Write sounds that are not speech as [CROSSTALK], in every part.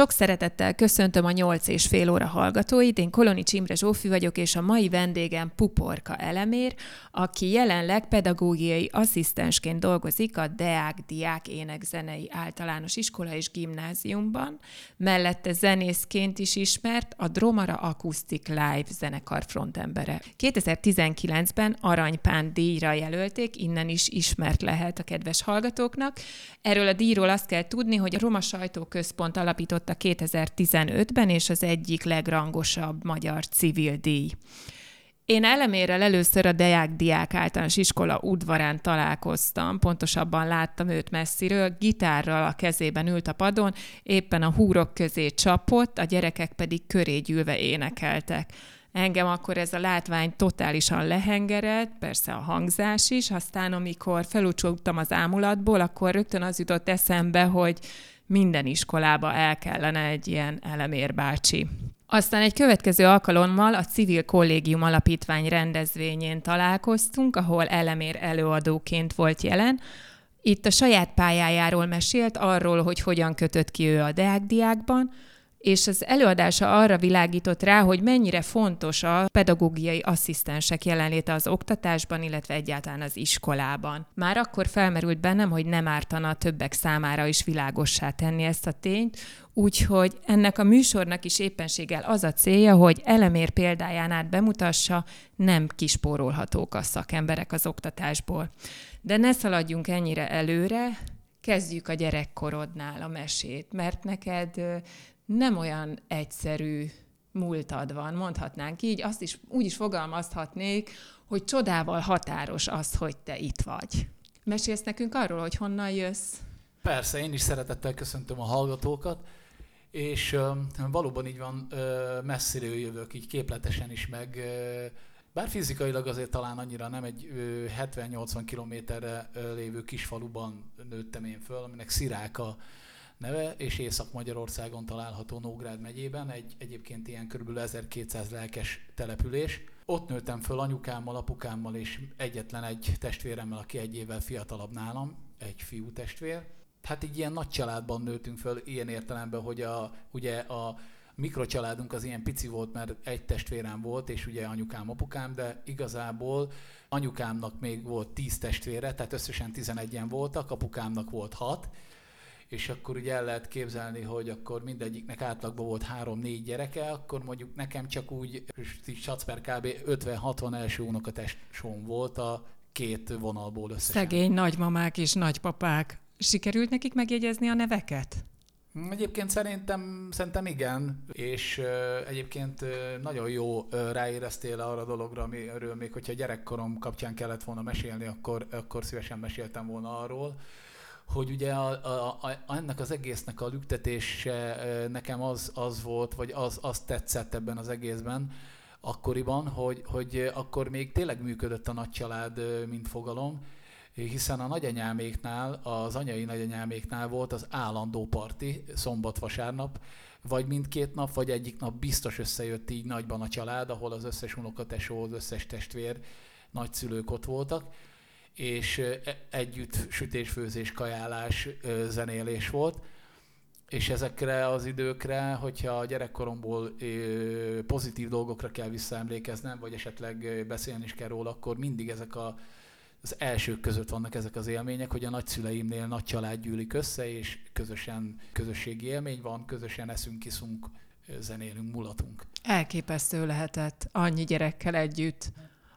Sok szeretettel köszöntöm a 8 és fél óra hallgatóit, én Koloni Csimre Zsófi vagyok, és a mai vendégem Puporka Elemér, aki jelenleg pedagógiai asszisztensként dolgozik a Deák Diák Énekzenei Általános Iskola és Gimnáziumban, mellette zenészként is ismert, a Dromara Acoustic Live zenekar frontembere. 2019-ben Aranypán díjra jelölték, innen is ismert lehet a kedves hallgatóknak. Erről a díjról azt kell tudni, hogy a Roma Sajtóközpont alapította a 2015-ben, és az egyik legrangosabb magyar civil díj. Én elemérrel először a Deák Diák általános iskola udvarán találkoztam, pontosabban láttam őt messziről, gitárral a kezében ült a padon, éppen a húrok közé csapott, a gyerekek pedig köré gyűlve énekeltek. Engem akkor ez a látvány totálisan lehengerett, persze a hangzás is, aztán amikor felúcsogtam az ámulatból, akkor rögtön az jutott eszembe, hogy minden iskolába el kellene egy ilyen elemér bácsi. Aztán egy következő alkalommal a Civil Kollégium Alapítvány rendezvényén találkoztunk, ahol elemér előadóként volt jelen. Itt a saját pályájáról mesélt, arról, hogy hogyan kötött ki ő a Deák diákban, és az előadása arra világított rá, hogy mennyire fontos a pedagógiai asszisztensek jelenléte az oktatásban, illetve egyáltalán az iskolában. Már akkor felmerült bennem, hogy nem ártana a többek számára is világossá tenni ezt a tényt, úgyhogy ennek a műsornak is éppenséggel az a célja, hogy elemér példáján át bemutassa, nem kispórolhatók a szakemberek az oktatásból. De ne szaladjunk ennyire előre, kezdjük a gyerekkorodnál a mesét, mert neked nem olyan egyszerű múltad van, mondhatnánk így, azt is úgy is fogalmazhatnék, hogy csodával határos az, hogy te itt vagy. Mesélsz nekünk arról, hogy honnan jössz? Persze, én is szeretettel köszöntöm a hallgatókat, és uh, valóban így van, uh, messziről jövök, így képletesen is, meg uh, bár fizikailag azért talán annyira nem egy 70-80 kilométerre lévő kisfaluban nőttem én föl, aminek Sziráka neve, és Észak-Magyarországon található Nógrád megyében, egy egyébként ilyen kb. 1200 lelkes település. Ott nőttem föl anyukámmal, apukámmal és egyetlen egy testvéremmel, aki egy évvel fiatalabb nálam, egy fiú testvér. Hát így ilyen nagy családban nőttünk föl, ilyen értelemben, hogy a, ugye a mikrocsaládunk az ilyen pici volt, mert egy testvérem volt, és ugye anyukám, apukám, de igazából anyukámnak még volt tíz testvére, tehát összesen 11-en voltak, apukámnak volt hat, és akkor ugye el lehet képzelni, hogy akkor mindegyiknek átlagban volt három-négy gyereke, akkor mondjuk nekem csak úgy, Sacper kb. 50-60 első unokatesóm volt a két vonalból összesen. Szegény nagymamák és nagypapák. Sikerült nekik megjegyezni a neveket? Egyébként szerintem, szerintem igen, és uh, egyébként uh, nagyon jó uh, ráéreztél arra a dologra, amiről még hogyha gyerekkorom kapcsán kellett volna mesélni, akkor, akkor szívesen meséltem volna arról hogy ugye a, a, a, ennek az egésznek a lüktetése nekem az, az volt, vagy az, az tetszett ebben az egészben akkoriban, hogy, hogy akkor még tényleg működött a nagycsalád, mint fogalom, hiszen a nagyanyáméknál, az anyai nagyanyáméknál volt az állandó parti szombat-vasárnap, vagy mindkét nap, vagy egyik nap biztos összejött így nagyban a család, ahol az összes unokatesó, az összes testvér, nagyszülők ott voltak és e, együtt sütés, kajálás, zenélés volt. És ezekre az időkre, hogyha a gyerekkoromból pozitív dolgokra kell visszaemlékeznem, vagy esetleg beszélni is kell róla, akkor mindig ezek a, az elsők között vannak ezek az élmények, hogy a nagyszüleimnél nagy család gyűlik össze, és közösen közösségi élmény van, közösen eszünk, kiszunk, zenélünk, mulatunk. Elképesztő lehetett annyi gyerekkel együtt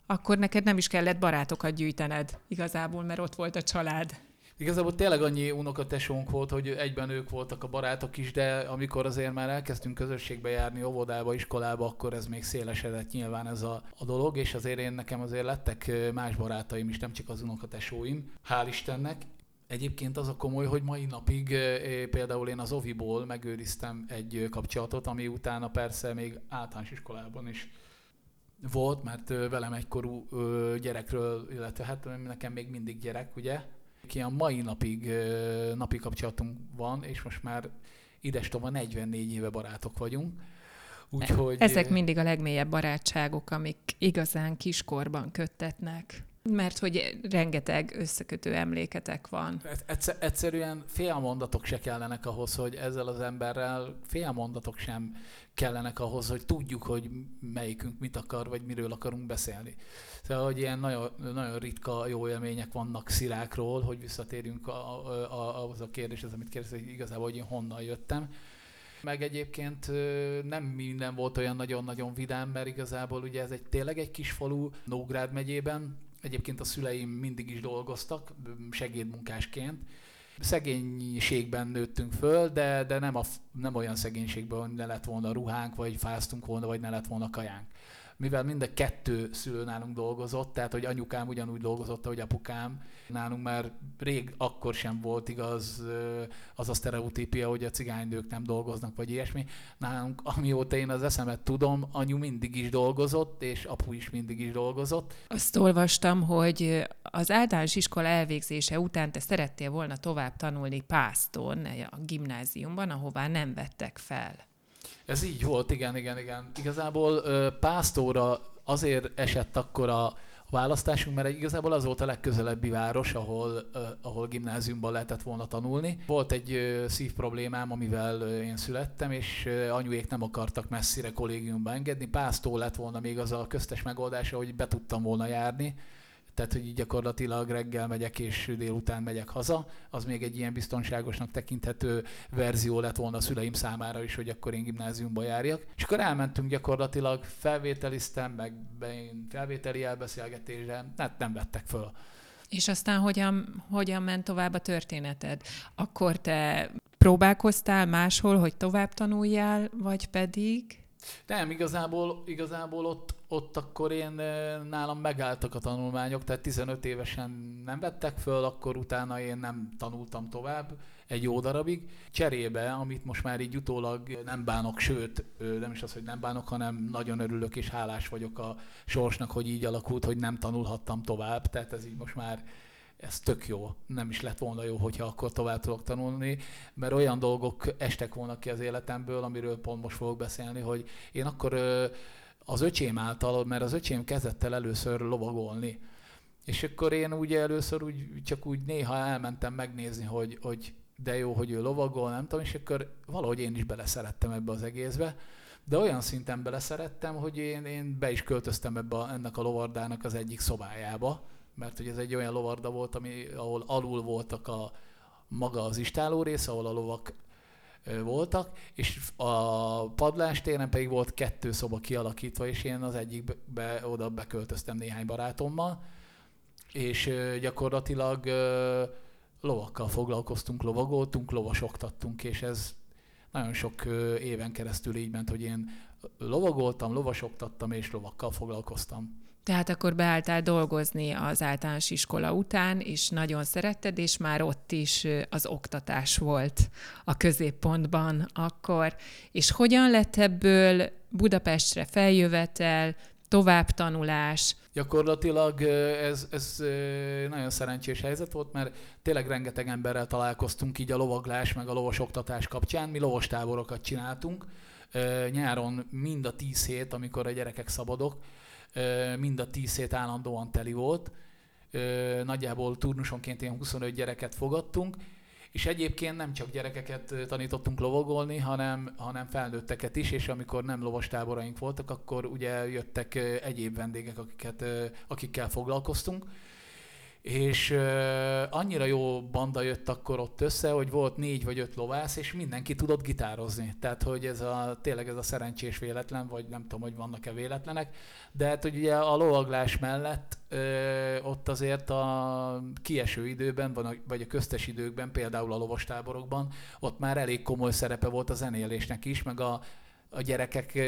akkor neked nem is kellett barátokat gyűjtened igazából, mert ott volt a család. Igazából tényleg annyi unokatesónk volt, hogy egyben ők voltak a barátok is, de amikor azért már elkezdtünk közösségbe járni, óvodába, iskolába, akkor ez még szélesedett nyilván ez a, a dolog, és azért én nekem azért lettek más barátaim is, nem csak az unokatesóim, hál' Istennek. Egyébként az a komoly, hogy mai napig például én az Oviból megőriztem egy kapcsolatot, ami utána persze még általános iskolában is volt, mert velem egykorú gyerekről, illetve hát nekem még mindig gyerek, ugye? A mai napig napi kapcsolatunk van, és most már idestova 44 éve barátok vagyunk. Úgyhogy... Ezek mindig a legmélyebb barátságok, amik igazán kiskorban köttetnek. Mert hogy rengeteg összekötő emléketek van. Egyszer, egyszerűen félmondatok se kellenek ahhoz, hogy ezzel az emberrel félmondatok sem kellenek ahhoz, hogy tudjuk, hogy melyikünk mit akar, vagy miről akarunk beszélni. Szóval, hogy ilyen nagyon, nagyon ritka jó élmények vannak szirákról, hogy visszatérjünk a, a, ahhoz a kérdéshez, amit kérdeztek, hogy igazából, hogy én honnan jöttem. Meg egyébként nem minden volt olyan nagyon-nagyon vidám, mert igazából ugye ez egy tényleg egy kis falu Nógrád megyében, Egyébként a szüleim mindig is dolgoztak segédmunkásként. Szegénységben nőttünk föl, de, de nem, a, nem olyan szegénységben, hogy ne lett volna ruhánk, vagy fáztunk volna, vagy ne lett volna kajánk mivel mind a kettő szülő nálunk dolgozott, tehát hogy anyukám ugyanúgy dolgozott, ahogy apukám, nálunk már rég akkor sem volt igaz az a sztereotípia, hogy a cigánynők nem dolgoznak, vagy ilyesmi. Nálunk, amióta én az eszemet tudom, anyu mindig is dolgozott, és apu is mindig is dolgozott. Azt olvastam, hogy az általános iskola elvégzése után te szerettél volna tovább tanulni Pászton, a gimnáziumban, ahová nem vettek fel. Ez így volt, igen, igen, igen. Igazából Pásztóra azért esett akkor a választásunk, mert igazából az volt a legközelebbi város, ahol, ahol gimnáziumban lehetett volna tanulni. Volt egy uh, szív problémám, amivel én születtem, és uh, anyuék nem akartak messzire kollégiumba engedni. Pásztó lett volna még az a köztes megoldása, hogy be tudtam volna járni tehát hogy így gyakorlatilag reggel megyek és délután megyek haza, az még egy ilyen biztonságosnak tekinthető verzió lett volna a szüleim számára is, hogy akkor én gimnáziumba járjak. És akkor elmentünk gyakorlatilag, felvételiztem, meg én felvételi elbeszélgetésre, hát nem vettek föl. És aztán hogyan, hogyan ment tovább a történeted? Akkor te próbálkoztál máshol, hogy tovább tanuljál, vagy pedig? Nem, igazából, igazából ott, ott akkor én nálam megálltak a tanulmányok, tehát 15 évesen nem vettek föl, akkor utána én nem tanultam tovább egy jó darabig. Cserébe, amit most már így utólag nem bánok, sőt, nem is az, hogy nem bánok, hanem nagyon örülök és hálás vagyok a sorsnak, hogy így alakult, hogy nem tanulhattam tovább, tehát ez így most már ez tök jó. Nem is lett volna jó, hogyha akkor tovább tudok tanulni, mert olyan dolgok estek volna ki az életemből, amiről pont most fogok beszélni, hogy én akkor az öcsém által, mert az öcsém kezdett el először lovagolni, és akkor én ugye először úgy, csak úgy néha elmentem megnézni, hogy, hogy de jó, hogy ő lovagol, nem tudom, és akkor valahogy én is beleszerettem ebbe az egészbe, de olyan szinten beleszerettem, hogy én, én be is költöztem ebbe a, ennek a lovardának az egyik szobájába, mert hogy ez egy olyan lovarda volt, ami, ahol alul voltak a maga az istáló rész, ahol a lovak voltak, és a padlástéren pedig volt kettő szoba kialakítva, és én az egyikbe oda beköltöztem néhány barátommal, és gyakorlatilag lovakkal foglalkoztunk, lovagoltunk, lovasoktattunk, és ez nagyon sok éven keresztül így ment, hogy én lovagoltam, lovasoktattam és lovakkal foglalkoztam. Tehát akkor beálltál dolgozni az általános iskola után, és nagyon szeretted, és már ott is az oktatás volt a középpontban akkor. És hogyan lett ebből Budapestre feljövetel, továbbtanulás? Gyakorlatilag ez, ez nagyon szerencsés helyzet volt, mert tényleg rengeteg emberrel találkoztunk így a lovaglás meg a lovas oktatás kapcsán. Mi lovastáborokat csináltunk, nyáron mind a tíz hét, amikor a gyerekek szabadok, mind a tíz hét állandóan teli volt. Nagyjából turnusonként ilyen 25 gyereket fogadtunk, és egyébként nem csak gyerekeket tanítottunk lovagolni, hanem, hanem felnőtteket is, és amikor nem lovastáboraink voltak, akkor ugye jöttek egyéb vendégek, akiket, akikkel foglalkoztunk és uh, annyira jó banda jött akkor ott össze, hogy volt négy vagy öt lovász, és mindenki tudott gitározni. Tehát, hogy ez a, tényleg ez a szerencsés véletlen, vagy nem tudom, hogy vannak-e véletlenek, de hát, hogy ugye a lovaglás mellett uh, ott azért a kieső időben, vagy a köztes időkben, például a lovastáborokban, ott már elég komoly szerepe volt a zenélésnek is, meg a a gyerekeket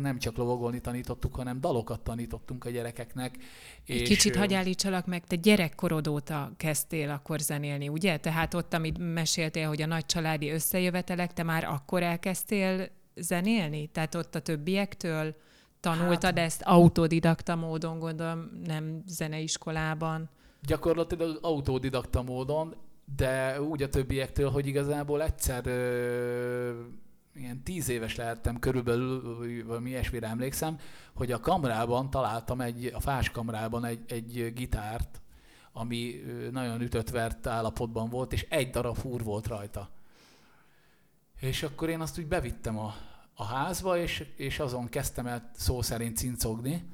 nem csak lovagolni tanítottuk, hanem dalokat tanítottunk a gyerekeknek. Egy és kicsit hagyj állítsalak meg, te gyerekkorod óta kezdtél akkor zenélni, ugye? Tehát ott, amit meséltél, hogy a nagy családi összejövetelek, te már akkor elkezdtél zenélni? Tehát ott a többiektől tanultad hát, ezt autodidakta módon, gondolom, nem zeneiskolában? Gyakorlatilag autodidakta módon, de úgy a többiektől, hogy igazából egyszer ilyen tíz éves lehettem körülbelül, valami ilyesmire emlékszem, hogy a kamrában találtam egy, a fás kamrában egy, egy gitárt, ami nagyon ütött-vert állapotban volt, és egy darab húr volt rajta. És akkor én azt úgy bevittem a, a házba, és, és azon kezdtem el szó szerint cincogni,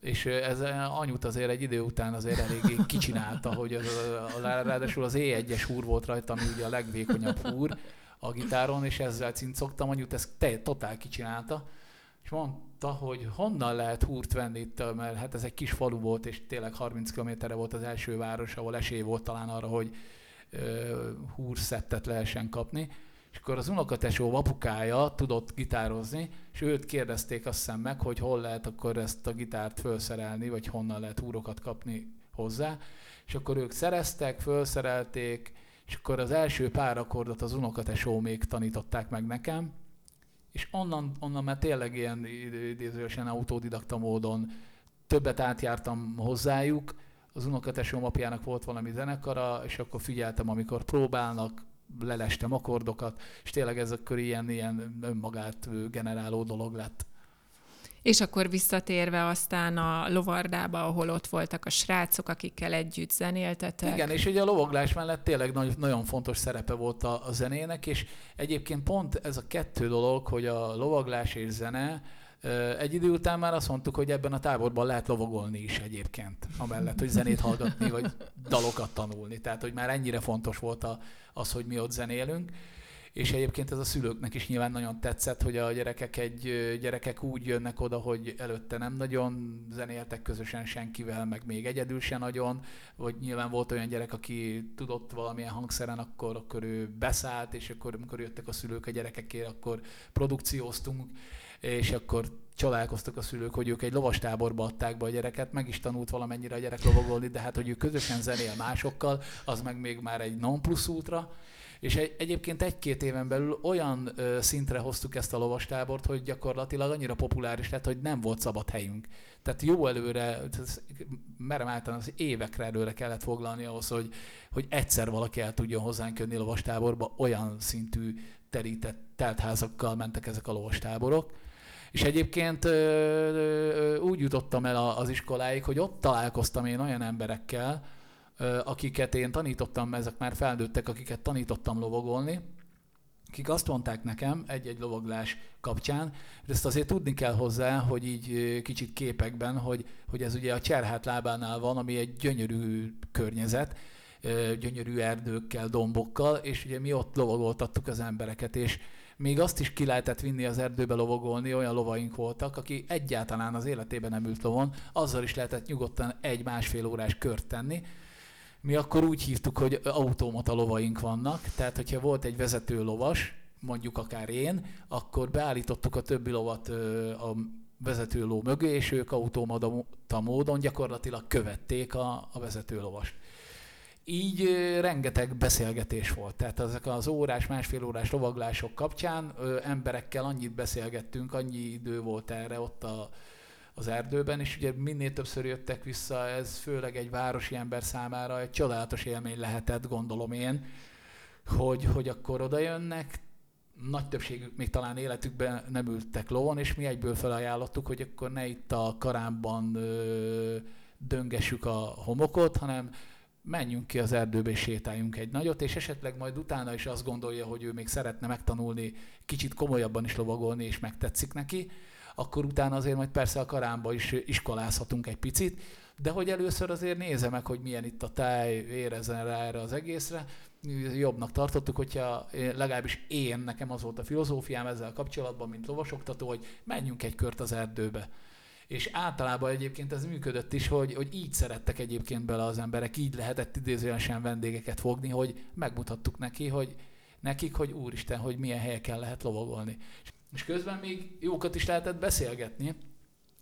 és ez anyut azért egy idő után azért eléggé [LAUGHS] kicsinálta, hogy az, ráadásul az E1-es húr volt rajta, ami ugye a legvékonyabb húr a gitáron, és ezzel cincogtam, anyut ezt te, totál kicsinálta, és mondta, hogy honnan lehet húrt venni itt, mert hát ez egy kis falu volt, és tényleg 30 kilométerre volt az első város, ahol esély volt talán arra, hogy húrszettet lehessen kapni és akkor az unokatesó apukája tudott gitározni, és őt kérdezték azt hiszem meg, hogy hol lehet akkor ezt a gitárt felszerelni, vagy honnan lehet úrokat kapni hozzá. És akkor ők szereztek, felszerelték, és akkor az első pár akkordot az unokatesó még tanították meg nekem, és onnan, onnan már tényleg ilyen idézősen autodidakta módon többet átjártam hozzájuk, az unokatesóm apjának volt valami zenekara, és akkor figyeltem, amikor próbálnak, lelestem akkordokat, és tényleg ez akkor ilyen, ilyen önmagát generáló dolog lett. És akkor visszatérve aztán a lovardába, ahol ott voltak a srácok, akikkel együtt zenéltetek. Igen, és ugye a lovaglás mellett tényleg nagy, nagyon fontos szerepe volt a, a zenének, és egyébként pont ez a kettő dolog, hogy a lovaglás és zene, egy idő után már azt mondtuk, hogy ebben a táborban lehet lovagolni is egyébként, amellett, hogy zenét hallgatni, vagy dalokat tanulni. Tehát, hogy már ennyire fontos volt a, az, hogy mi ott zenélünk. És egyébként ez a szülőknek is nyilván nagyon tetszett, hogy a gyerekek egy gyerekek úgy jönnek oda, hogy előtte nem nagyon zenéltek közösen senkivel, meg még egyedül se nagyon, vagy nyilván volt olyan gyerek, aki tudott valamilyen hangszeren, akkor, akkor ő beszállt, és akkor amikor jöttek a szülők a gyerekekért, akkor produkcióztunk, és akkor csodálkoztak a szülők, hogy ők egy lovastáborba adták be a gyereket, meg is tanult valamennyire a gyerek lovagolni, de hát, hogy ő közösen zenél másokkal, az meg még már egy non plus útra. És egy, egyébként egy-két éven belül olyan ö, szintre hoztuk ezt a lovastábort, hogy gyakorlatilag annyira populáris lett, hogy nem volt szabad helyünk. Tehát jó előre, merem általán az évekre előre kellett foglalni ahhoz, hogy, hogy egyszer valaki el tudjon hozzánk jönni lovastáborba, olyan szintű terített teltházakkal mentek ezek a lovastáborok. És egyébként úgy jutottam el az iskoláig, hogy ott találkoztam én olyan emberekkel, akiket én tanítottam, ezek már felnőttek, akiket tanítottam lovagolni, akik azt mondták nekem egy-egy lovaglás kapcsán, de ezt azért tudni kell hozzá, hogy így kicsit képekben, hogy, hogy ez ugye a Cserhát lábánál van, ami egy gyönyörű környezet, gyönyörű erdőkkel, dombokkal, és ugye mi ott lovagoltattuk az embereket, és még azt is ki lehetett vinni az erdőbe lovagolni, olyan lovaink voltak, aki egyáltalán az életében nem ült lovon, azzal is lehetett nyugodtan egy-másfél órás kört tenni. Mi akkor úgy hívtuk, hogy automata lovaink vannak, tehát hogyha volt egy vezető lovas, mondjuk akár én, akkor beállítottuk a többi lovat a vezető ló mögé, és ők automata módon gyakorlatilag követték a, a vezető lovast így rengeteg beszélgetés volt. Tehát ezek az órás, másfél órás lovaglások kapcsán ö, emberekkel annyit beszélgettünk, annyi idő volt erre ott a, az erdőben, és ugye minél többször jöttek vissza, ez főleg egy városi ember számára egy csodálatos élmény lehetett, gondolom én, hogy, hogy akkor oda jönnek, nagy többségük még talán életükben nem ültek lovon, és mi egyből felajánlottuk, hogy akkor ne itt a karámban ö, döngessük a homokot, hanem menjünk ki az erdőbe és sétáljunk egy nagyot, és esetleg majd utána is azt gondolja, hogy ő még szeretne megtanulni, kicsit komolyabban is lovagolni, és megtetszik neki, akkor utána azért majd persze a karámba is iskolázhatunk egy picit, de hogy először azért nézze meg, hogy milyen itt a táj, érezzen rá erre az egészre. Jobbnak tartottuk, hogyha legalábbis én, nekem az volt a filozófiám ezzel kapcsolatban, mint lovasoktató, hogy menjünk egy kört az erdőbe és általában egyébként ez működött is, hogy, hogy így szerettek egyébként bele az emberek, így lehetett idézően vendégeket fogni, hogy megmutattuk neki, hogy nekik, hogy úristen, hogy milyen helyeken lehet lovagolni. És közben még jókat is lehetett beszélgetni,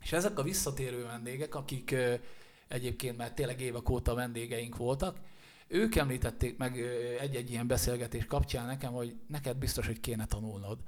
és ezek a visszatérő vendégek, akik egyébként már tényleg évek óta vendégeink voltak, ők említették meg egy-egy ilyen beszélgetés kapcsán nekem, hogy neked biztos, hogy kéne tanulnod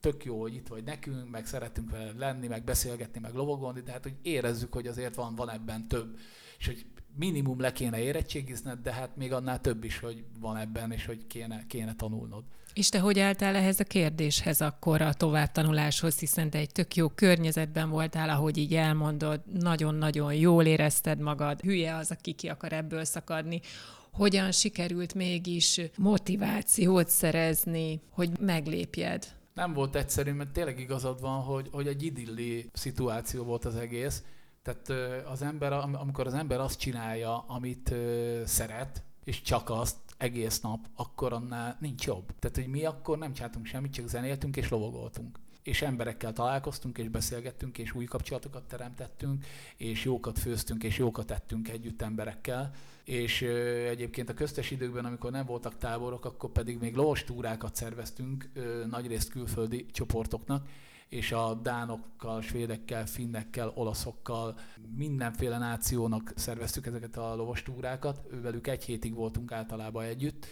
tök jó, hogy itt vagy nekünk, meg szeretünk vele lenni, meg beszélgetni, meg lovagolni, de hát hogy érezzük, hogy azért van, van ebben több. És hogy minimum le kéne érettségizned, de hát még annál több is, hogy van ebben, és hogy kéne, kéne tanulnod. És te hogy álltál ehhez a kérdéshez akkor a továbbtanuláshoz, hiszen te egy tök jó környezetben voltál, ahogy így elmondod, nagyon-nagyon jól érezted magad, hülye az, aki ki akar ebből szakadni. Hogyan sikerült mégis motivációt szerezni, hogy meglépjed? Nem volt egyszerű, mert tényleg igazad van, hogy, hogy egy idilli szituáció volt az egész. Tehát az ember, amikor az ember azt csinálja, amit szeret, és csak azt egész nap, akkor annál nincs jobb. Tehát, hogy mi akkor nem csináltunk semmit, csak zenéltünk és lovagoltunk és emberekkel találkoztunk, és beszélgettünk, és új kapcsolatokat teremtettünk, és jókat főztünk, és jókat ettünk együtt emberekkel. És ö, egyébként a köztes időkben, amikor nem voltak táborok, akkor pedig még lovas túrákat szerveztünk ö, nagyrészt külföldi csoportoknak, és a dánokkal, svédekkel, finnekkel, olaszokkal, mindenféle nációnak szerveztük ezeket a lovastúrákat, ővelük egy hétig voltunk általában együtt,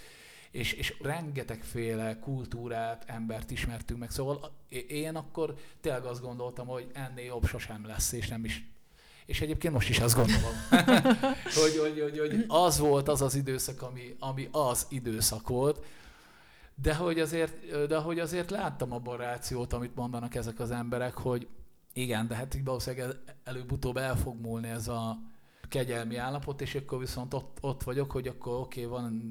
és, és rengetegféle kultúrát, embert ismertünk meg. Szóval én akkor tényleg azt gondoltam, hogy ennél jobb sosem lesz, és nem is. És egyébként most is azt gondolom, [LAUGHS] hogy, hogy, hogy, hogy az volt az az időszak, ami, ami az időszak volt, de hogy azért, de hogy azért láttam a barációt, amit mondanak ezek az emberek, hogy igen, de hát valószínűleg előbb-utóbb el fog múlni ez a kegyelmi állapot, és akkor viszont ott, ott vagyok, hogy akkor oké, okay, van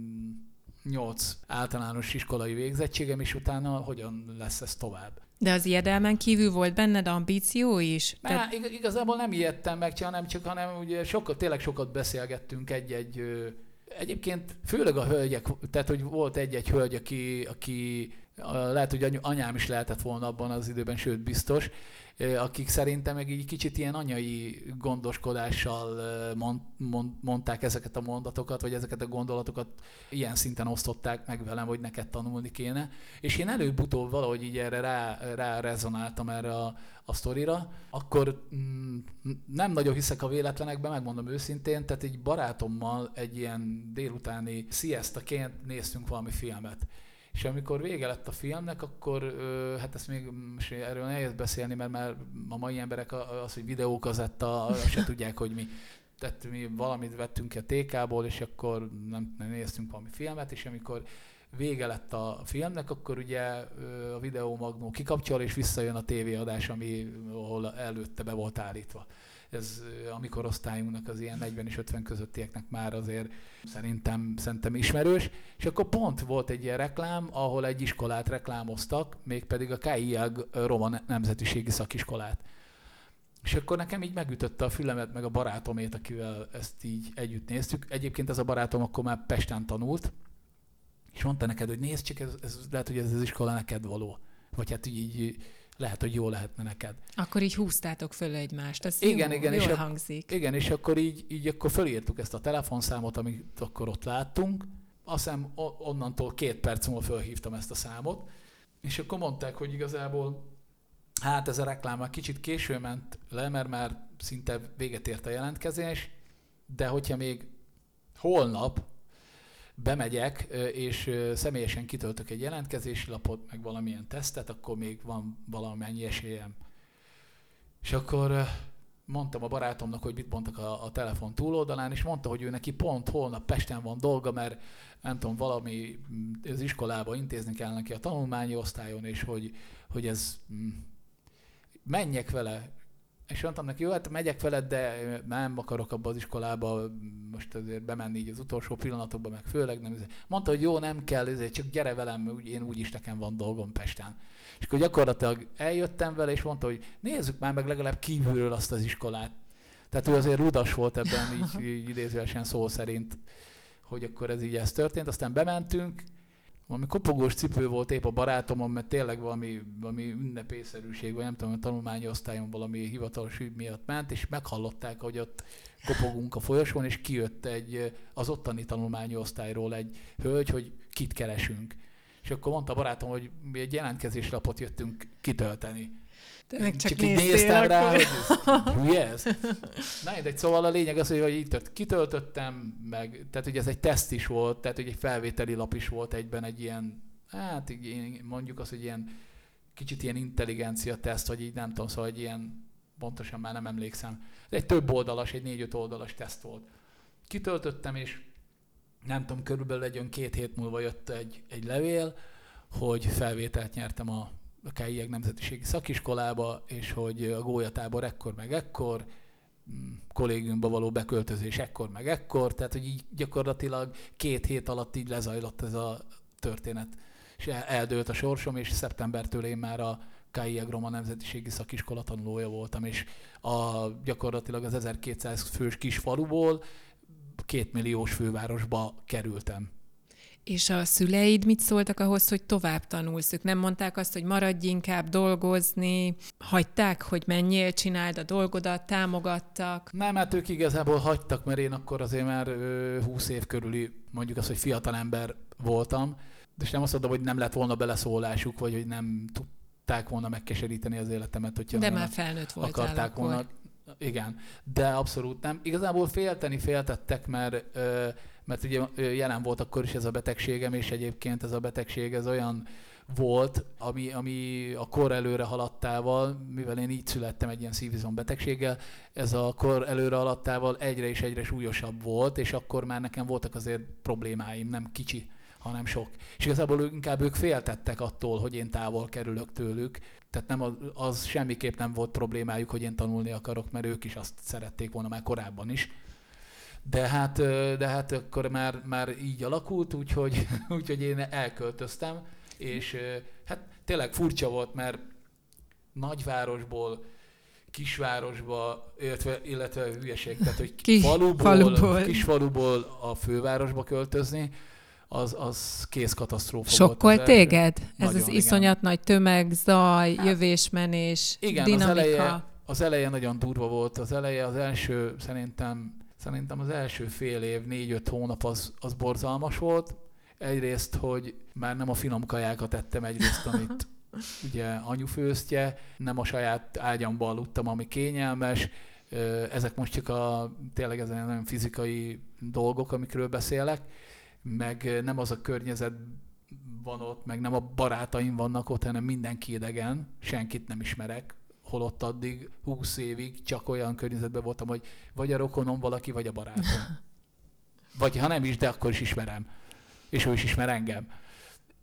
nyolc általános iskolai végzettségem, és utána hogyan lesz ez tovább. De az ijedelmen kívül volt benned ambíció is? Ne, Te... igazából nem ijedtem meg, hanem csak, hanem ugye sokat, tényleg sokat beszélgettünk egy-egy Egyébként főleg a hölgyek, tehát hogy volt egy-egy hölgy, aki, aki lehet, hogy anyám is lehetett volna abban az időben, sőt biztos, akik szerintem meg így kicsit ilyen anyai gondoskodással mond, mond, mondták ezeket a mondatokat, vagy ezeket a gondolatokat ilyen szinten osztották meg velem, hogy neked tanulni kéne. És én előbb-utóbb valahogy így erre rá, rá rezonáltam erre a, a sztorira, akkor mm, nem nagyon hiszek a véletlenekben, megmondom őszintén, tehát egy barátommal egy ilyen délutáni siesta-ként néztünk valami filmet és amikor vége lett a filmnek, akkor hát ezt még erről nehéz beszélni, mert már a mai emberek az, hogy videókazetta, se tudják, hogy mi. Tehát mi valamit vettünk ki a TK-ból, és akkor nem, nem néztünk valami filmet, és amikor vége lett a filmnek, akkor ugye a videó magnó kikapcsol, és visszajön a tévéadás, ami, ahol előtte be volt állítva ez a mi korosztályunknak az ilyen 40 és 50 közöttieknek már azért szerintem, szerintem ismerős. És akkor pont volt egy ilyen reklám, ahol egy iskolát reklámoztak, mégpedig a KIAG Roma Nemzetiségi Szakiskolát. És akkor nekem így megütötte a fülemet, meg a barátomét, akivel ezt így együtt néztük. Egyébként ez a barátom akkor már Pesten tanult, és mondta neked, hogy nézd csak, ez, ez lehet, hogy ez az iskola neked való. Vagy hát így, így lehet, hogy jó lehetne neked. Akkor így húztátok föl egymást, ez igen, jó, igen, jól és hangzik. A, igen, és akkor így, így akkor fölírtuk ezt a telefonszámot, amit akkor ott láttunk. Azt hiszem onnantól két perc múlva fölhívtam ezt a számot, és akkor mondták, hogy igazából hát ez a reklám már kicsit késő ment le, mert már szinte véget ért a jelentkezés, de hogyha még holnap bemegyek, és személyesen kitöltök egy jelentkezési lapot, meg valamilyen tesztet, akkor még van valamennyi esélyem. És akkor mondtam a barátomnak, hogy mit mondtak a, a telefon túloldalán, és mondta, hogy ő neki pont holnap Pesten van dolga, mert nem tudom, valami mm, az iskolába intézni kell neki a tanulmányi osztályon, és hogy, hogy ez mm, menjek vele, és mondtam neki, jó, hát megyek veled, de nem akarok abba az iskolába most azért bemenni így az utolsó pillanatokban, meg főleg nem. Mondta, hogy jó, nem kell, ezért csak gyere velem, én úgyis nekem van dolgom Pesten. És akkor gyakorlatilag eljöttem vele, és mondta, hogy nézzük már meg legalább kívülről azt az iskolát. Tehát ő azért rudas volt ebben, így, így idézőesen szó szerint, hogy akkor ez így ez történt. Aztán bementünk, valami kopogós cipő volt épp a barátomon, mert tényleg valami, valami ünnepészerűség, vagy nem tudom, a tanulmányi osztályon valami hivatalos ügy miatt ment, és meghallották, hogy ott kopogunk a folyosón, és kijött egy, az ottani tanulmányi osztályról egy hölgy, hogy kit keresünk. És akkor mondta a barátom, hogy mi egy jelentkezéslapot jöttünk kitölteni. Meg csak, csak így néztem rá, hogy hülye ez. [LAUGHS] Na, de szóval a lényeg az, hogy itt kitöltöttem, meg, tehát hogy ez egy teszt is volt, tehát hogy egy felvételi lap is volt egyben egy ilyen, hát így mondjuk az, hogy ilyen kicsit ilyen intelligencia teszt, vagy így nem tudom, szóval egy ilyen, pontosan már nem emlékszem. De egy több oldalas, egy négy-öt oldalas teszt volt. kitöltöttem, és nem tudom, körülbelül egy két hét múlva jött egy, egy levél, hogy felvételt nyertem a a KIEG Nemzetiségi Szakiskolába, és hogy a gólyatábor ekkor meg ekkor, mm, kollégiumba való beköltözés ekkor meg ekkor, tehát hogy így gyakorlatilag két hét alatt így lezajlott ez a történet. És eldőlt a sorsom, és szeptembertől én már a KIEG Roma Nemzetiségi Szakiskola tanulója voltam, és a, gyakorlatilag az 1200 fős kis faluból két milliós fővárosba kerültem. És a szüleid mit szóltak ahhoz, hogy tovább tanulsz? Ők nem mondták azt, hogy maradj inkább dolgozni, hagyták, hogy menjél, csináld a dolgodat, támogattak? Nem, hát ők igazából hagytak, mert én akkor azért már 20 év körüli, mondjuk azt, hogy fiatal ember voltam, de nem azt mondom, hogy nem lett volna beleszólásuk, vagy hogy nem tudták volna megkeseríteni az életemet, hogyha De már felnőtt voltál akarták akkor. volna. Igen, de abszolút nem. Igazából félteni féltettek, mert mert ugye jelen volt akkor is ez a betegségem, és egyébként ez a betegség ez olyan volt, ami, ami a kor előre haladtával, mivel én így születtem egy ilyen szívizom betegséggel, ez a kor előre haladtával egyre és egyre súlyosabb volt, és akkor már nekem voltak azért problémáim, nem kicsi, hanem sok. És igazából inkább ők féltettek attól, hogy én távol kerülök tőlük, tehát nem az, az semmiképp nem volt problémájuk, hogy én tanulni akarok, mert ők is azt szerették volna már korábban is de hát, de hát akkor már, már így alakult, úgyhogy, [LAUGHS] úgyhogy én elköltöztem, és hát tényleg furcsa volt, mert nagyvárosból kisvárosba, illetve, illetve hülyeség, tehát hogy Ki, faluból, faluból. kisfaluból a fővárosba költözni, az, az kész katasztrófa Sokkol volt. Téged? Ez nagyon, az iszonyat igen. nagy tömeg, zaj, hát, jövésmenés, igen, dinamika. Az eleje, az eleje nagyon durva volt. Az eleje, az első szerintem Szerintem az első fél év, négy-öt hónap az, az borzalmas volt. Egyrészt, hogy már nem a finom kajákat ettem egyrészt, amit [LAUGHS] ugye anyu főztje, nem a saját ágyamban aludtam, ami kényelmes. Ezek most csak a tényleg ezen nagyon fizikai dolgok, amikről beszélek, meg nem az a környezet van ott, meg nem a barátaim vannak ott, hanem mindenki idegen, senkit nem ismerek, holott addig 20 évig csak olyan környezetben voltam, hogy vagy a rokonom valaki, vagy a barátom. [LAUGHS] Vagy ha nem is, de akkor is ismerem. És ő is ismer engem.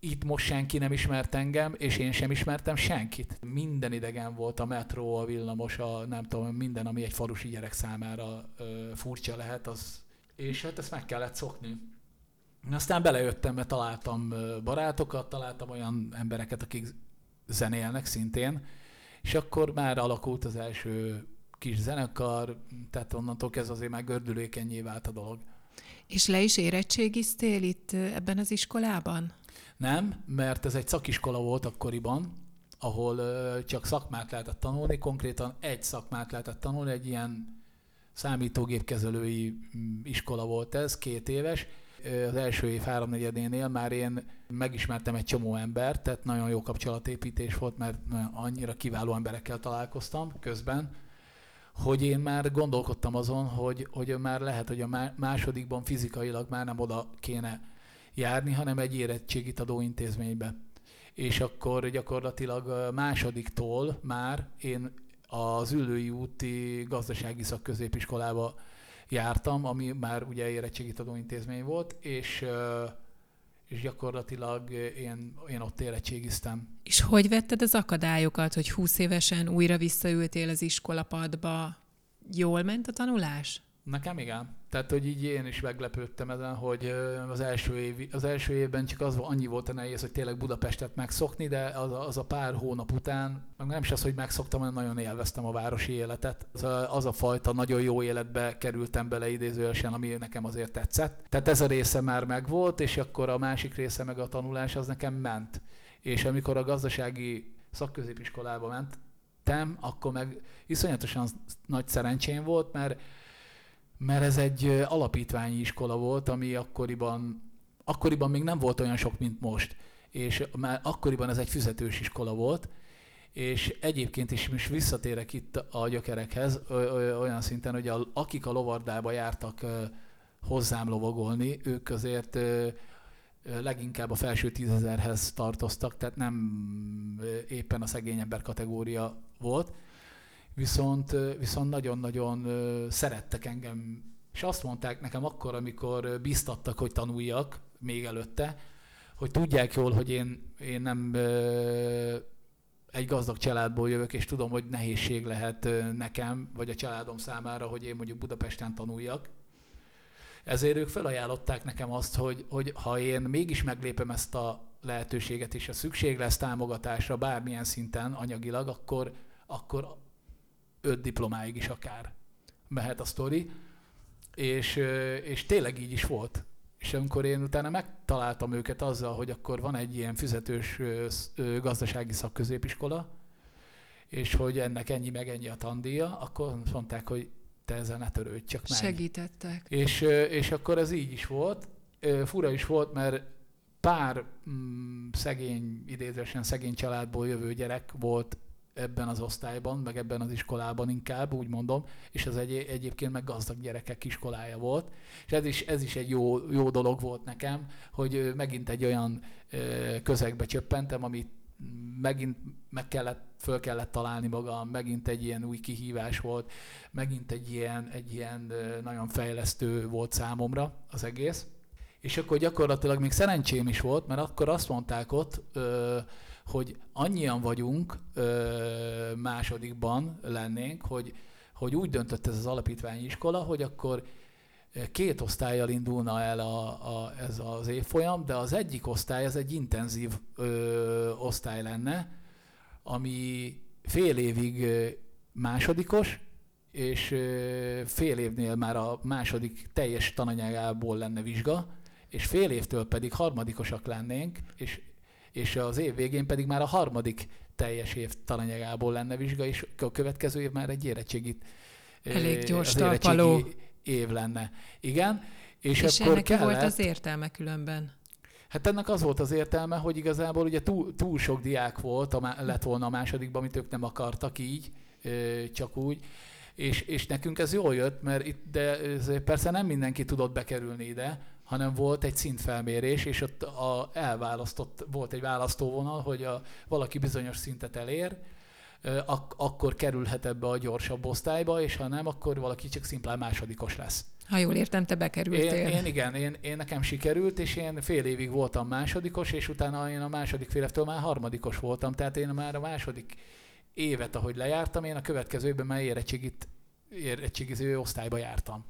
Itt most senki nem ismert engem, és én sem ismertem senkit. Minden idegen volt, a metró, a villamos, a nem tudom, minden, ami egy falusi gyerek számára ö, furcsa lehet, az, és hát ezt meg kellett szokni. Aztán belejöttem, mert találtam barátokat, találtam olyan embereket, akik zenélnek szintén, és akkor már alakult az első kis zenekar, tehát onnantól kezdve azért már gördülékenyé vált a dolog. És le is érettségiztél itt ebben az iskolában? Nem, mert ez egy szakiskola volt akkoriban, ahol csak szakmát lehetett tanulni, konkrétan egy szakmát lehetett tanulni, egy ilyen számítógépkezelői mm, iskola volt ez, két éves, az első év háromnegyedénél már én megismertem egy csomó embert, tehát nagyon jó kapcsolatépítés volt, mert annyira kiváló emberekkel találkoztam közben, hogy én már gondolkodtam azon, hogy, hogy már lehet, hogy a másodikban fizikailag már nem oda kéne járni, hanem egy érettségit adó intézménybe. És akkor gyakorlatilag másodiktól már én az Ülői úti gazdasági szakközépiskolába jártam, ami már ugye érettségi intézmény volt, és és gyakorlatilag én, én ott érettségiztem. És hogy vetted az akadályokat, hogy 20 évesen újra visszaültél az iskolapadba? Jól ment a tanulás? Nekem igen. Tehát, hogy így én is meglepődtem ezen, hogy az első, év, az első évben csak az annyi volt a nehéz, hogy tényleg Budapestet megszokni, de az, az a pár hónap után, meg nem is az, hogy megszoktam, hanem nagyon élveztem a városi életet. Az a, az a fajta nagyon jó életbe kerültem bele idézőesen, ami nekem azért tetszett. Tehát ez a része már megvolt, és akkor a másik része meg a tanulás az nekem ment. És amikor a gazdasági szakközépiskolába mentem, akkor meg iszonyatosan nagy szerencsém volt, mert mert ez egy alapítványi iskola volt, ami akkoriban, akkoriban még nem volt olyan sok, mint most. És már akkoriban ez egy fizetős iskola volt, és egyébként is most visszatérek itt a gyökerekhez, olyan szinten, hogy a, akik a lovardába jártak hozzám lovagolni, ők azért leginkább a felső tízezerhez tartoztak, tehát nem éppen a szegény ember kategória volt viszont, viszont nagyon-nagyon szerettek engem És azt mondták nekem akkor, amikor biztattak, hogy tanuljak, még előtte, hogy tudják jól, hogy én, én nem egy gazdag családból jövök, és tudom, hogy nehézség lehet nekem, vagy a családom számára, hogy én mondjuk Budapesten tanuljak. Ezért ők felajánlották nekem azt, hogy, hogy ha én mégis meglépem ezt a lehetőséget, és a szükség lesz támogatásra bármilyen szinten anyagilag, akkor, akkor öt diplomáig is akár mehet a sztori. És, és tényleg így is volt. És amikor én utána megtaláltam őket azzal, hogy akkor van egy ilyen fizetős gazdasági szakközépiskola, és hogy ennek ennyi meg ennyi a tandíja, akkor mondták, hogy te ezzel ne törődj, csak meg. Segítettek. És, és akkor ez így is volt. Fura is volt, mert pár mm, szegény, idézősen szegény családból jövő gyerek volt ebben az osztályban, meg ebben az iskolában inkább, úgy mondom, és ez egy, egyébként meg gazdag gyerekek iskolája volt. És ez is, ez is egy jó, jó dolog volt nekem, hogy megint egy olyan közegbe csöppentem, amit megint meg kellett, föl kellett találni magam, megint egy ilyen új kihívás volt, megint egy ilyen, egy ilyen nagyon fejlesztő volt számomra az egész. És akkor gyakorlatilag még szerencsém is volt, mert akkor azt mondták ott, hogy annyian vagyunk másodikban lennénk, hogy, hogy úgy döntött ez az alapítványi iskola, hogy akkor két osztályjal indulna el a, a, ez az évfolyam, de az egyik osztály, ez egy intenzív ö, osztály lenne, ami fél évig másodikos, és fél évnél már a második teljes tananyágából lenne vizsga, és fél évtől pedig harmadikosak lennénk, és, és az év végén pedig már a harmadik teljes év tananyagából lenne vizsga, és a következő év már egy érettségit. Elég gyors talpaló. év lenne. Igen. És, és akkor ennek kellett, volt az értelme különben? Hát ennek az volt az értelme, hogy igazából ugye túl, túl sok diák volt, a, lett volna a másodikban, amit ők nem akartak így, csak úgy. És, és nekünk ez jól jött, mert itt, de persze nem mindenki tudott bekerülni ide, hanem volt egy szintfelmérés, és ott a, elválasztott, volt egy választóvonal, hogy a, valaki bizonyos szintet elér, ak- akkor kerülhet ebbe a gyorsabb osztályba, és ha nem, akkor valaki csak szimplán másodikos lesz. Ha jól értem, te bekerültél. Én, én igen, én, én nekem sikerült, és én fél évig voltam másodikos, és utána én a második fél évtől már harmadikos voltam, tehát én már a második évet, ahogy lejártam, én a következő évben már érettségit, érettségiző osztályba jártam.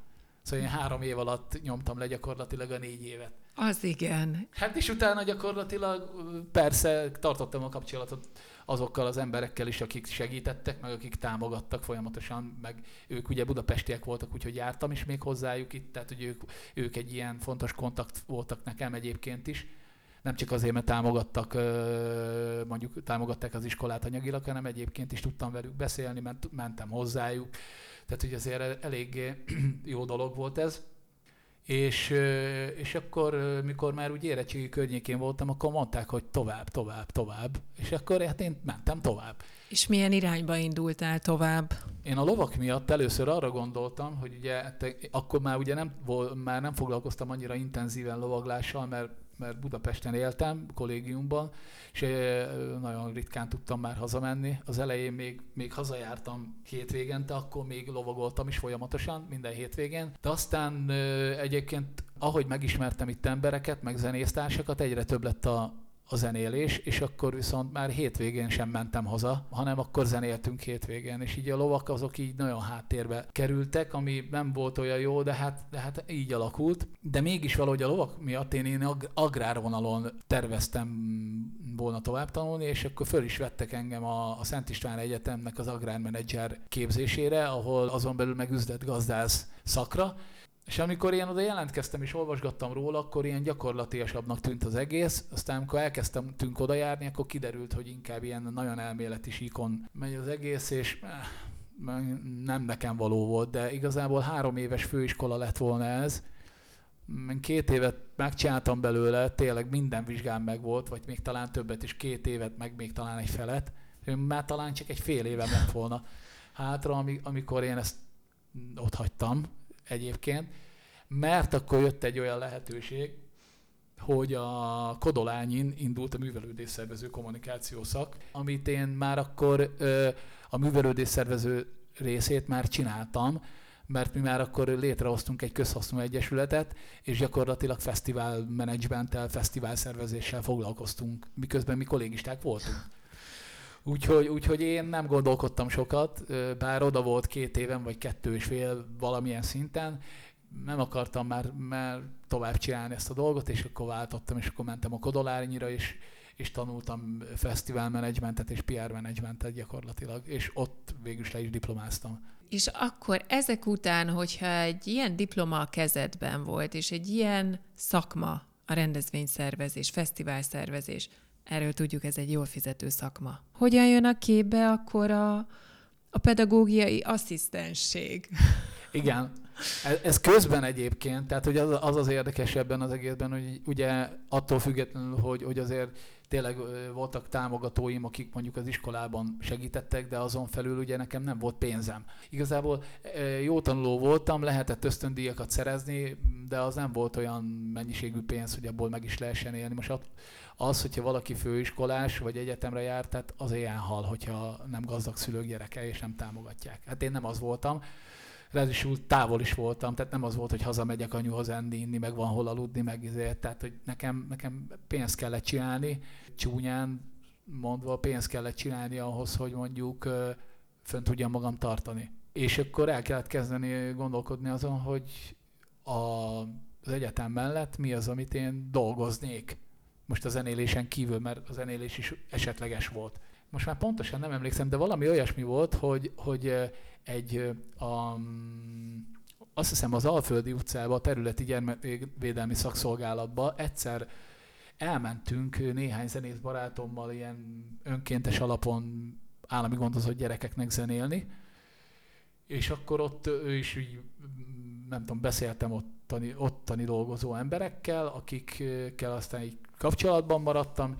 Szóval én három év alatt nyomtam le gyakorlatilag a négy évet. Az igen. Hát és utána gyakorlatilag persze tartottam a kapcsolatot azokkal az emberekkel is, akik segítettek, meg akik támogattak folyamatosan, meg ők ugye budapestiek voltak, úgyhogy jártam is még hozzájuk itt, tehát hogy ők, ők egy ilyen fontos kontakt voltak nekem egyébként is. Nem csak azért, mert támogattak, mondjuk támogatták az iskolát anyagilag, hanem egyébként is tudtam velük beszélni, ment, mentem hozzájuk. Tehát, hogy azért elég [CLEARS THROAT] jó dolog volt ez. És, és akkor, mikor már úgy érettségi környékén voltam, akkor mondták, hogy tovább, tovább, tovább. És akkor hát én mentem tovább. És milyen irányba indultál tovább? Én a lovak miatt először arra gondoltam, hogy ugye akkor már ugye nem, már nem foglalkoztam annyira intenzíven lovaglással, mert mert Budapesten éltem, kollégiumban, és nagyon ritkán tudtam már hazamenni. Az elején még, még hazajártam hétvégente, akkor még lovagoltam is folyamatosan, minden hétvégén. De aztán egyébként, ahogy megismertem itt embereket, meg zenésztársakat, egyre több lett a, a zenélés, és akkor viszont már hétvégén sem mentem haza, hanem akkor zenéltünk hétvégén, és így a lovak azok így nagyon háttérbe kerültek, ami nem volt olyan jó, de hát, de hát így alakult. De mégis valahogy a lovak miatt én, én agrárvonalon terveztem volna tovább tanulni, és akkor föl is vettek engem a, a Szent István Egyetemnek az agrármenedzser képzésére, ahol azon belül meg üzletgazdász szakra, és amikor én oda jelentkeztem és olvasgattam róla, akkor ilyen gyakorlatiasabbnak tűnt az egész. Aztán amikor elkezdtem tűnk oda járni, akkor kiderült, hogy inkább ilyen nagyon elméleti síkon megy az egész, és eh, nem nekem való volt, de igazából három éves főiskola lett volna ez. Én két évet megcsináltam belőle, tényleg minden vizsgám meg volt, vagy még talán többet is, két évet, meg még talán egy felet. Már talán csak egy fél évem lett volna hátra, amikor én ezt ott hagytam, egyébként, mert akkor jött egy olyan lehetőség, hogy a Kodolányin indult a művelődésszervező kommunikáció szak, amit én már akkor a művelődésszervező részét már csináltam, mert mi már akkor létrehoztunk egy közhasznú egyesületet, és gyakorlatilag fesztivál menedzsmenttel, fesztivál szervezéssel foglalkoztunk, miközben mi kollégisták voltunk. Úgyhogy, úgyhogy én nem gondolkodtam sokat, bár oda volt két éven, vagy kettő és fél valamilyen szinten, nem akartam már, már tovább csinálni ezt a dolgot, és akkor váltottam, és akkor mentem a Kodolárnyira, és, és tanultam fesztivál menedzsmentet és PR menedzsmentet gyakorlatilag, és ott végül is le is diplomáztam. És akkor ezek után, hogyha egy ilyen diploma a kezedben volt, és egy ilyen szakma, a rendezvényszervezés, fesztiválszervezés, erről tudjuk, ez egy jól fizető szakma. Hogyan jön a képbe akkor a, a pedagógiai asszisztensség? Igen, ez, ez közben egyébként, tehát hogy az, az az érdekes ebben az egészben, hogy ugye attól függetlenül, hogy, hogy azért tényleg voltak támogatóim, akik mondjuk az iskolában segítettek, de azon felül ugye nekem nem volt pénzem. Igazából jó tanuló voltam, lehetett ösztöndíjakat szerezni, de az nem volt olyan mennyiségű pénz, hogy abból meg is lehessen élni. Most az, hogyha valaki főiskolás vagy egyetemre jár, tehát az ilyen hal, hogyha nem gazdag szülők gyereke és nem támogatják. Hát én nem az voltam ráadásul távol is voltam, tehát nem az volt, hogy hazamegyek anyuhoz enni, inni, meg van hol aludni, meg ezért, tehát hogy nekem, nekem pénzt kellett csinálni, csúnyán mondva pénzt kellett csinálni ahhoz, hogy mondjuk fönn tudjam magam tartani. És akkor el kellett kezdeni gondolkodni azon, hogy a, az egyetem mellett mi az, amit én dolgoznék. Most a zenélésen kívül, mert a zenélés is esetleges volt. Most már pontosan nem emlékszem, de valami olyasmi volt, hogy, hogy egy a, azt hiszem az Alföldi utcába, a területi gyermekvédelmi szakszolgálatba egyszer elmentünk néhány zenész barátommal ilyen önkéntes alapon állami gondozott gyerekeknek zenélni, és akkor ott ő is így, nem tudom, beszéltem ottani, ottani dolgozó emberekkel, akikkel aztán így kapcsolatban maradtam,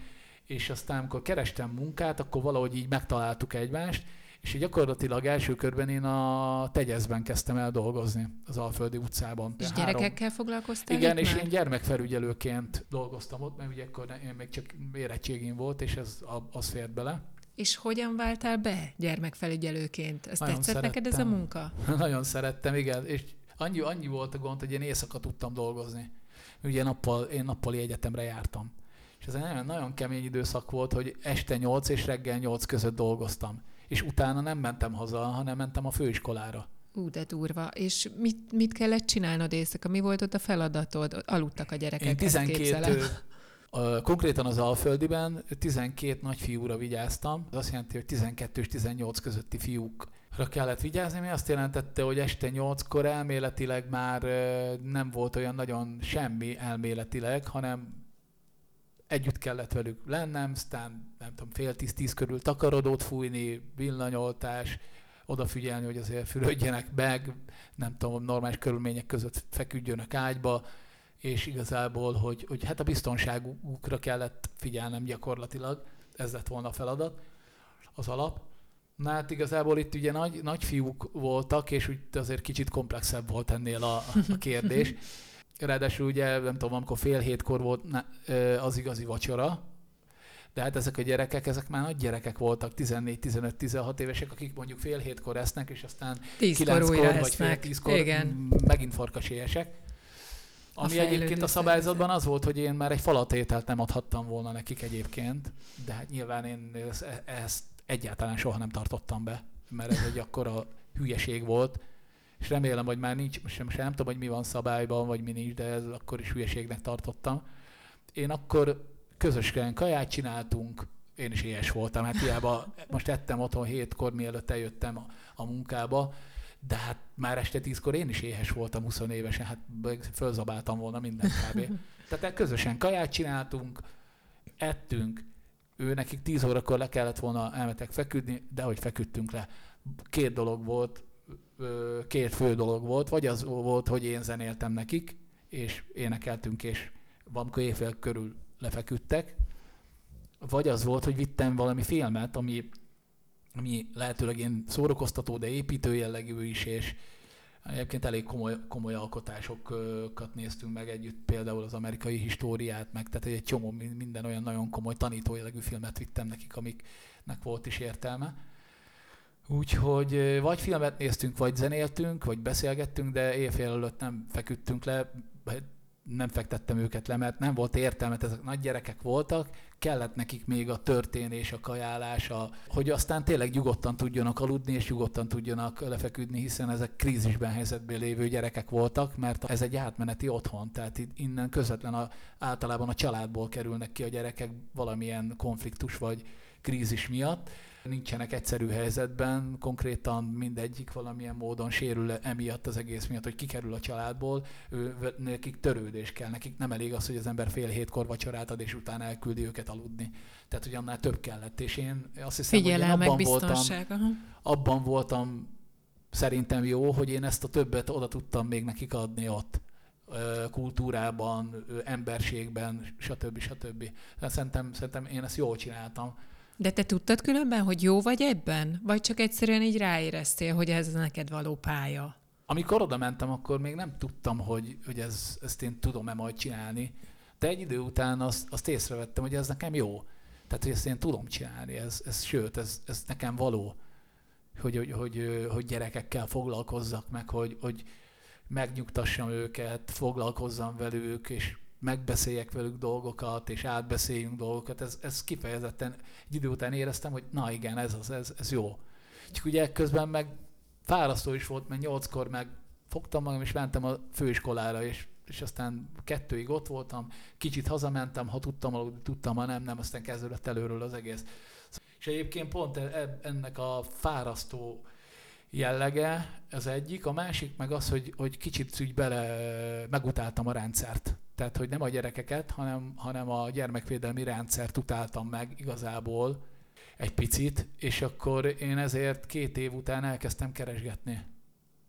és aztán amikor kerestem munkát, akkor valahogy így megtaláltuk egymást, és így gyakorlatilag első körben én a tegyezben kezdtem el dolgozni az Alföldi utcában. És három... gyerekekkel foglalkoztál Igen, és már? én gyermekfelügyelőként dolgoztam ott, mert ugye akkor én még csak érettségén volt, és ez az fért bele. És hogyan váltál be gyermekfelügyelőként? Ezt Nagyon tetszett szerettem. neked ez a munka? [LAUGHS] Nagyon szerettem, igen. És annyi, annyi volt a gond, hogy én éjszaka tudtam dolgozni. Ugye nappal, én nappali egyetemre jártam. És ez egy nagyon, nagyon kemény időszak volt, hogy este 8 és reggel 8 között dolgoztam és utána nem mentem haza, hanem mentem a főiskolára. Ú, de durva. És mit, mit kellett csinálnod éjszaka? Mi volt ott a feladatod? Aludtak a gyerekek, Én 12, a, konkrétan az Alföldiben 12 nagyfiúra vigyáztam. Ez azt jelenti, hogy 12 és 18 közötti fiúkra kellett vigyázni, ami azt jelentette, hogy este 8-kor elméletileg már nem volt olyan nagyon semmi elméletileg, hanem együtt kellett velük lennem, aztán nem tudom, fél tíz-tíz körül takarodót fújni, villanyoltás, odafigyelni, hogy azért fürödjenek meg, nem tudom, normális körülmények között feküdjönek ágyba, és igazából, hogy, hogy hát a biztonságukra kellett figyelnem gyakorlatilag, ez lett volna a feladat, az alap. Na hát igazából itt ugye nagy, nagy fiúk voltak, és úgy azért kicsit komplexebb volt ennél a, a kérdés. [LAUGHS] Ráadásul ugye, nem tudom, amikor fél hétkor volt az igazi vacsora, de hát ezek a gyerekek, ezek már nagy gyerekek voltak, 14-15-16 évesek, akik mondjuk fél hétkor esznek, és aztán kilenckor vagy fél tízkor Igen. megint farkasélyesek. Ami a egyébként a szabályzatban az volt, hogy én már egy falatételt nem adhattam volna nekik egyébként, de hát nyilván én ezt egyáltalán soha nem tartottam be, mert ez egy akkora hülyeség volt, és remélem, hogy már nincs, most sem, nem tudom, hogy mi van szabályban, vagy mi nincs, de ez akkor is hülyeségnek tartottam. Én akkor közösen kaját csináltunk, én is éhes voltam, hát hiába most ettem otthon hétkor, mielőtt eljöttem a, a munkába, de hát már este tízkor én is éhes voltam 20 évesen, hát fölzabáltam volna minden kb. [LAUGHS] Tehát közösen kaját csináltunk, ettünk, ő nekik 10 órakor le kellett volna elmetek feküdni, de hogy feküdtünk le. Két dolog volt, két fő dolog volt, vagy az volt, hogy én zenéltem nekik, és énekeltünk, és valamikor éjfél körül lefeküdtek, vagy az volt, hogy vittem valami filmet, ami, ami lehetőleg én szórakoztató, de építő jellegű is, és egyébként elég komoly, komoly alkotásokat néztünk meg együtt, például az amerikai históriát, meg tehát egy csomó minden olyan nagyon komoly tanító jellegű filmet vittem nekik, amiknek volt is értelme. Úgyhogy vagy filmet néztünk, vagy zenéltünk, vagy beszélgettünk, de éjfél előtt nem feküdtünk le, nem fektettem őket le, mert nem volt értelme, ezek nagy gyerekek voltak, kellett nekik még a történés, a kajálás, a, hogy aztán tényleg nyugodtan tudjanak aludni, és nyugodtan tudjanak lefeküdni, hiszen ezek krízisben helyzetben lévő gyerekek voltak, mert ez egy átmeneti otthon, tehát innen közvetlen a, általában a családból kerülnek ki a gyerekek valamilyen konfliktus vagy krízis miatt nincsenek egyszerű helyzetben, konkrétan mindegyik valamilyen módon sérül emiatt az egész miatt, hogy kikerül a családból, ő, nekik törődés kell, nekik nem elég az, hogy az ember fél hétkor vacsorát ad, és utána elküldi őket aludni. Tehát, hogy annál több kellett, és én azt hiszem, Figyelel, hogy én abban voltam, abban voltam szerintem jó, hogy én ezt a többet oda tudtam még nekik adni ott kultúrában, emberségben, stb. stb. Szerintem, szerintem én ezt jól csináltam. De te tudtad különben, hogy jó vagy ebben? Vagy csak egyszerűen így ráéreztél, hogy ez neked való pálya? Amikor oda mentem, akkor még nem tudtam, hogy, hogy ez, ezt én tudom-e majd csinálni. De egy idő után azt, azt észrevettem, hogy ez nekem jó. Tehát, hogy ezt én tudom csinálni. Ez, ez, sőt, ez, ez nekem való. Hogy, hogy, hogy, hogy gyerekekkel foglalkozzak meg, hogy, hogy megnyugtassam őket, foglalkozzam velük, és megbeszéljek velük dolgokat, és átbeszéljünk dolgokat, ez, ez kifejezetten egy idő után éreztem, hogy na igen, ez az, ez, ez jó. Csak ugye közben meg fárasztó is volt, mert nyolckor meg fogtam magam, és mentem a főiskolára, és, és aztán kettőig ott voltam, kicsit hazamentem, ha tudtam aludni, tudtam, ha nem, nem, aztán kezdődött előről az egész. És egyébként pont e, e, ennek a fárasztó jellege az egyik, a másik meg az, hogy, hogy kicsit úgy bele megutáltam a rendszert. Tehát, hogy nem a gyerekeket, hanem, hanem a gyermekvédelmi rendszert utáltam meg igazából egy picit, és akkor én ezért két év után elkezdtem keresgetni.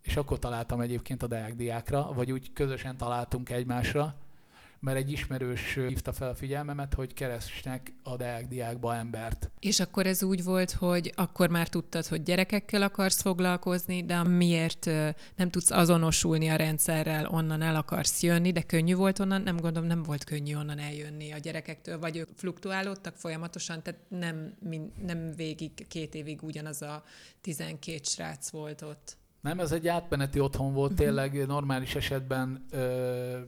És akkor találtam egyébként a Deák diákra, vagy úgy közösen találtunk egymásra, mert egy ismerős hívta fel a figyelmemet, hogy keresnek a Deák diákba embert. És akkor ez úgy volt, hogy akkor már tudtad, hogy gyerekekkel akarsz foglalkozni, de miért nem tudsz azonosulni a rendszerrel, onnan el akarsz jönni, de könnyű volt onnan, nem gondolom, nem volt könnyű onnan eljönni a gyerekektől, vagy ők fluktuálódtak folyamatosan, tehát nem, nem végig, két évig ugyanaz a 12 srác volt ott. Nem, ez egy átmeneti otthon volt, uh-huh. tényleg normális esetben ö,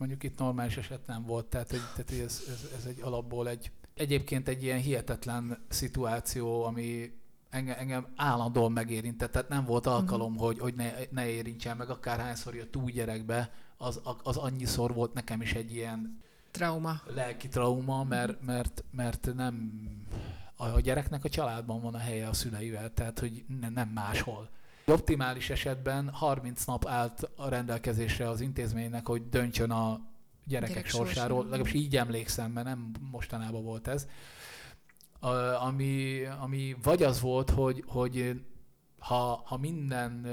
mondjuk itt normális eset nem volt, tehát, hogy, tehát ez, ez, ez, egy alapból egy, egyébként egy ilyen hihetetlen szituáció, ami engem, engem állandóan megérintett, tehát nem volt alkalom, uh-huh. hogy, hogy ne, ne érintsen meg, akárhányszor jött új gyerekbe, az, az annyiszor volt nekem is egy ilyen trauma. lelki trauma, mert, mert, mert nem a gyereknek a családban van a helye a szüleivel, tehát hogy nem máshol. Optimális esetben 30 nap állt a rendelkezésre az intézménynek, hogy döntsön a gyerekek Gyerek sorsáról, legalábbis így emlékszem, mert nem mostanában volt ez. A, ami, ami vagy az volt, hogy, hogy ha, ha minden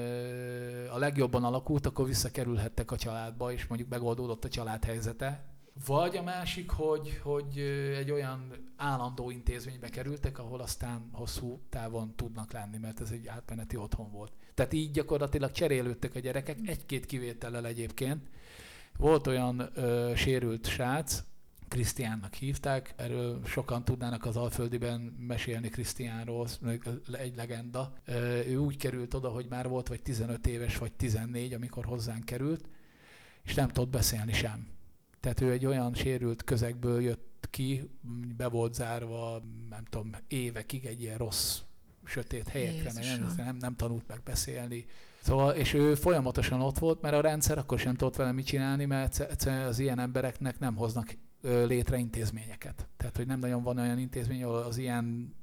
a legjobban alakult, akkor visszakerülhettek a családba, és mondjuk megoldódott a család helyzete, vagy a másik, hogy, hogy egy olyan állandó intézménybe kerültek, ahol aztán hosszú távon tudnak lenni, mert ez egy átmeneti otthon volt. Tehát így gyakorlatilag cserélődtek a gyerekek, egy-két kivétellel egyébként. Volt olyan ö, sérült srác, Krisztiánnak hívták, erről sokan tudnának az Alföldiben mesélni Krisztiánról, egy legenda. Ő úgy került oda, hogy már volt vagy 15 éves, vagy 14, amikor hozzánk került, és nem tudott beszélni sem tehát ő egy olyan sérült közegből jött ki, be volt zárva, nem tudom, évekig egy ilyen rossz, sötét helyekre, nem, nem, nem tanult meg beszélni. Szóval, és ő folyamatosan ott volt, mert a rendszer akkor sem tudott vele mit csinálni, mert egyszerűen az ilyen embereknek nem hoznak létre intézményeket. Tehát, hogy nem nagyon van olyan intézmény, ahol az ilyen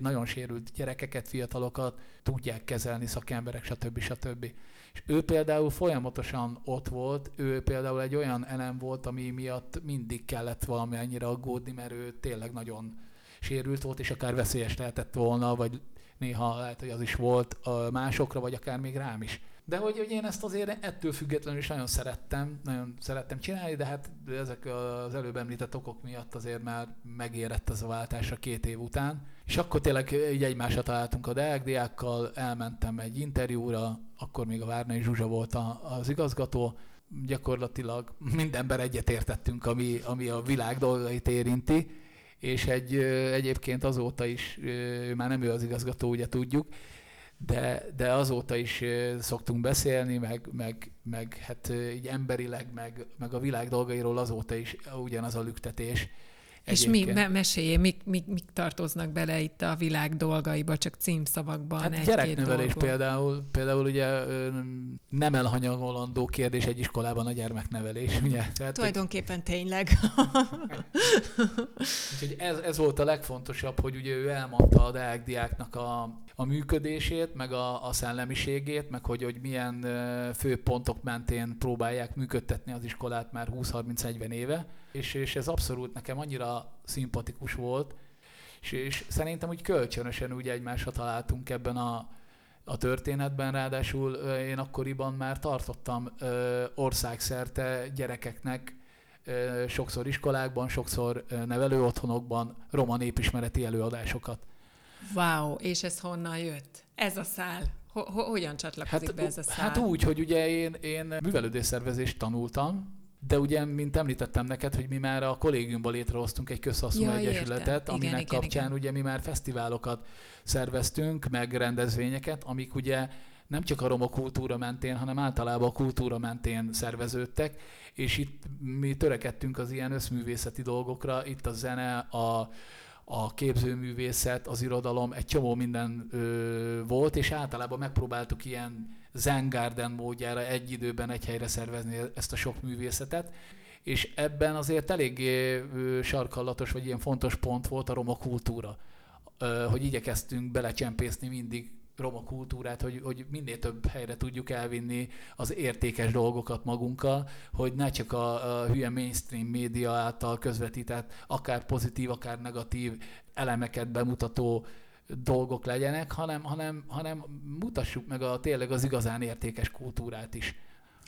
nagyon sérült gyerekeket, fiatalokat tudják kezelni szakemberek, stb. stb. És ő például folyamatosan ott volt, ő például egy olyan elem volt, ami miatt mindig kellett valami annyira aggódni, mert ő tényleg nagyon sérült volt, és akár veszélyes lehetett volna, vagy néha lehet, hogy az is volt másokra, vagy akár még rám is. De hogy, hogy én ezt azért ettől függetlenül is nagyon szerettem, nagyon szerettem csinálni, de hát ezek az előbb említett okok miatt azért már megérett ez a váltás a két év után. És akkor tényleg így egymásra találtunk a Deák diákkal, elmentem egy interjúra, akkor még a Várnai Zsuzsa volt az igazgató, gyakorlatilag mindenben egyetértettünk, ami, ami a világ dolgait érinti, és egy, egyébként azóta is, már nem ő az igazgató, ugye tudjuk, de, de azóta is szoktunk beszélni, meg, meg, meg hát így emberileg, meg, meg a világ dolgairól azóta is ugyanaz a lüktetés. És mi, me- meséljé, mik, mik, mik tartoznak bele itt a világ dolgaiba, csak címszavakban? Hát egy gyereknevelés például, például ugye nem elhanyagolandó kérdés egy iskolában a gyermeknevelés. [LAUGHS] Ugye? Tehát, Tulajdonképpen hogy... tényleg. Úgyhogy ez, ez volt a legfontosabb, hogy ugye ő elmondta a Deák diáknak a, a működését, meg a, a szellemiségét, meg hogy, hogy milyen fő pontok mentén próbálják működtetni az iskolát már 20-30-40 éve, és, és ez abszolút nekem annyira szimpatikus volt, és, és szerintem úgy kölcsönösen úgy egymásra találtunk ebben a, a történetben, ráadásul én akkoriban már tartottam országszerte gyerekeknek, sokszor iskolákban, sokszor nevelőotthonokban roma népismereti előadásokat. Wow, és ez honnan jött? Ez a szál. Ho- hogyan csatlakozik hát, be ez a szál? Hát úgy, hogy ugye én, én művelődésszervezést tanultam, de ugye, mint említettem neked, hogy mi már a kollégiumban létrehoztunk egy közhasznú ja, egyesületet, értem. aminek igen, kapcsán igen. ugye mi már fesztiválokat szerveztünk, meg rendezvényeket, amik ugye nem csak a roma kultúra mentén, hanem általában a kultúra mentén szerveződtek, és itt mi törekedtünk az ilyen összművészeti dolgokra, itt a zene, a, a képzőművészet, az irodalom, egy csomó minden ö, volt, és általában megpróbáltuk ilyen Zen Garden módjára egy időben egy helyre szervezni ezt a sok művészetet, és ebben azért eléggé sarkallatos, vagy ilyen fontos pont volt a roma kultúra, hogy igyekeztünk belecsempészni mindig roma kultúrát, hogy, hogy minél több helyre tudjuk elvinni az értékes dolgokat magunkkal, hogy ne csak a, a hülye mainstream média által közvetített, akár pozitív, akár negatív elemeket bemutató dolgok legyenek, hanem, hanem, hanem mutassuk meg a tényleg az igazán értékes kultúrát is.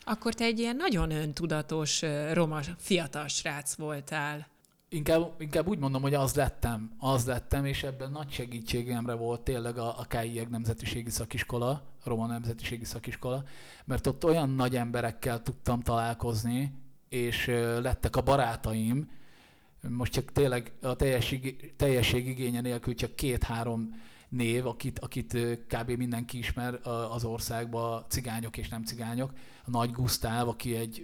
Akkor te egy ilyen nagyon öntudatos roma fiatal srác voltál. Inkább, inkább úgy mondom, hogy az lettem, az lettem, és ebben nagy segítségemre volt tényleg a, a KIEG Nemzetiségi Szakiskola, Roma Nemzetiségi Szakiskola, mert ott olyan nagy emberekkel tudtam találkozni, és lettek a barátaim, most csak tényleg a teljesség, teljesség igénye nélkül csak két-három név, akit, akit kb. mindenki ismer az országban, cigányok és nem cigányok. A Nagy Gusztáv, aki egy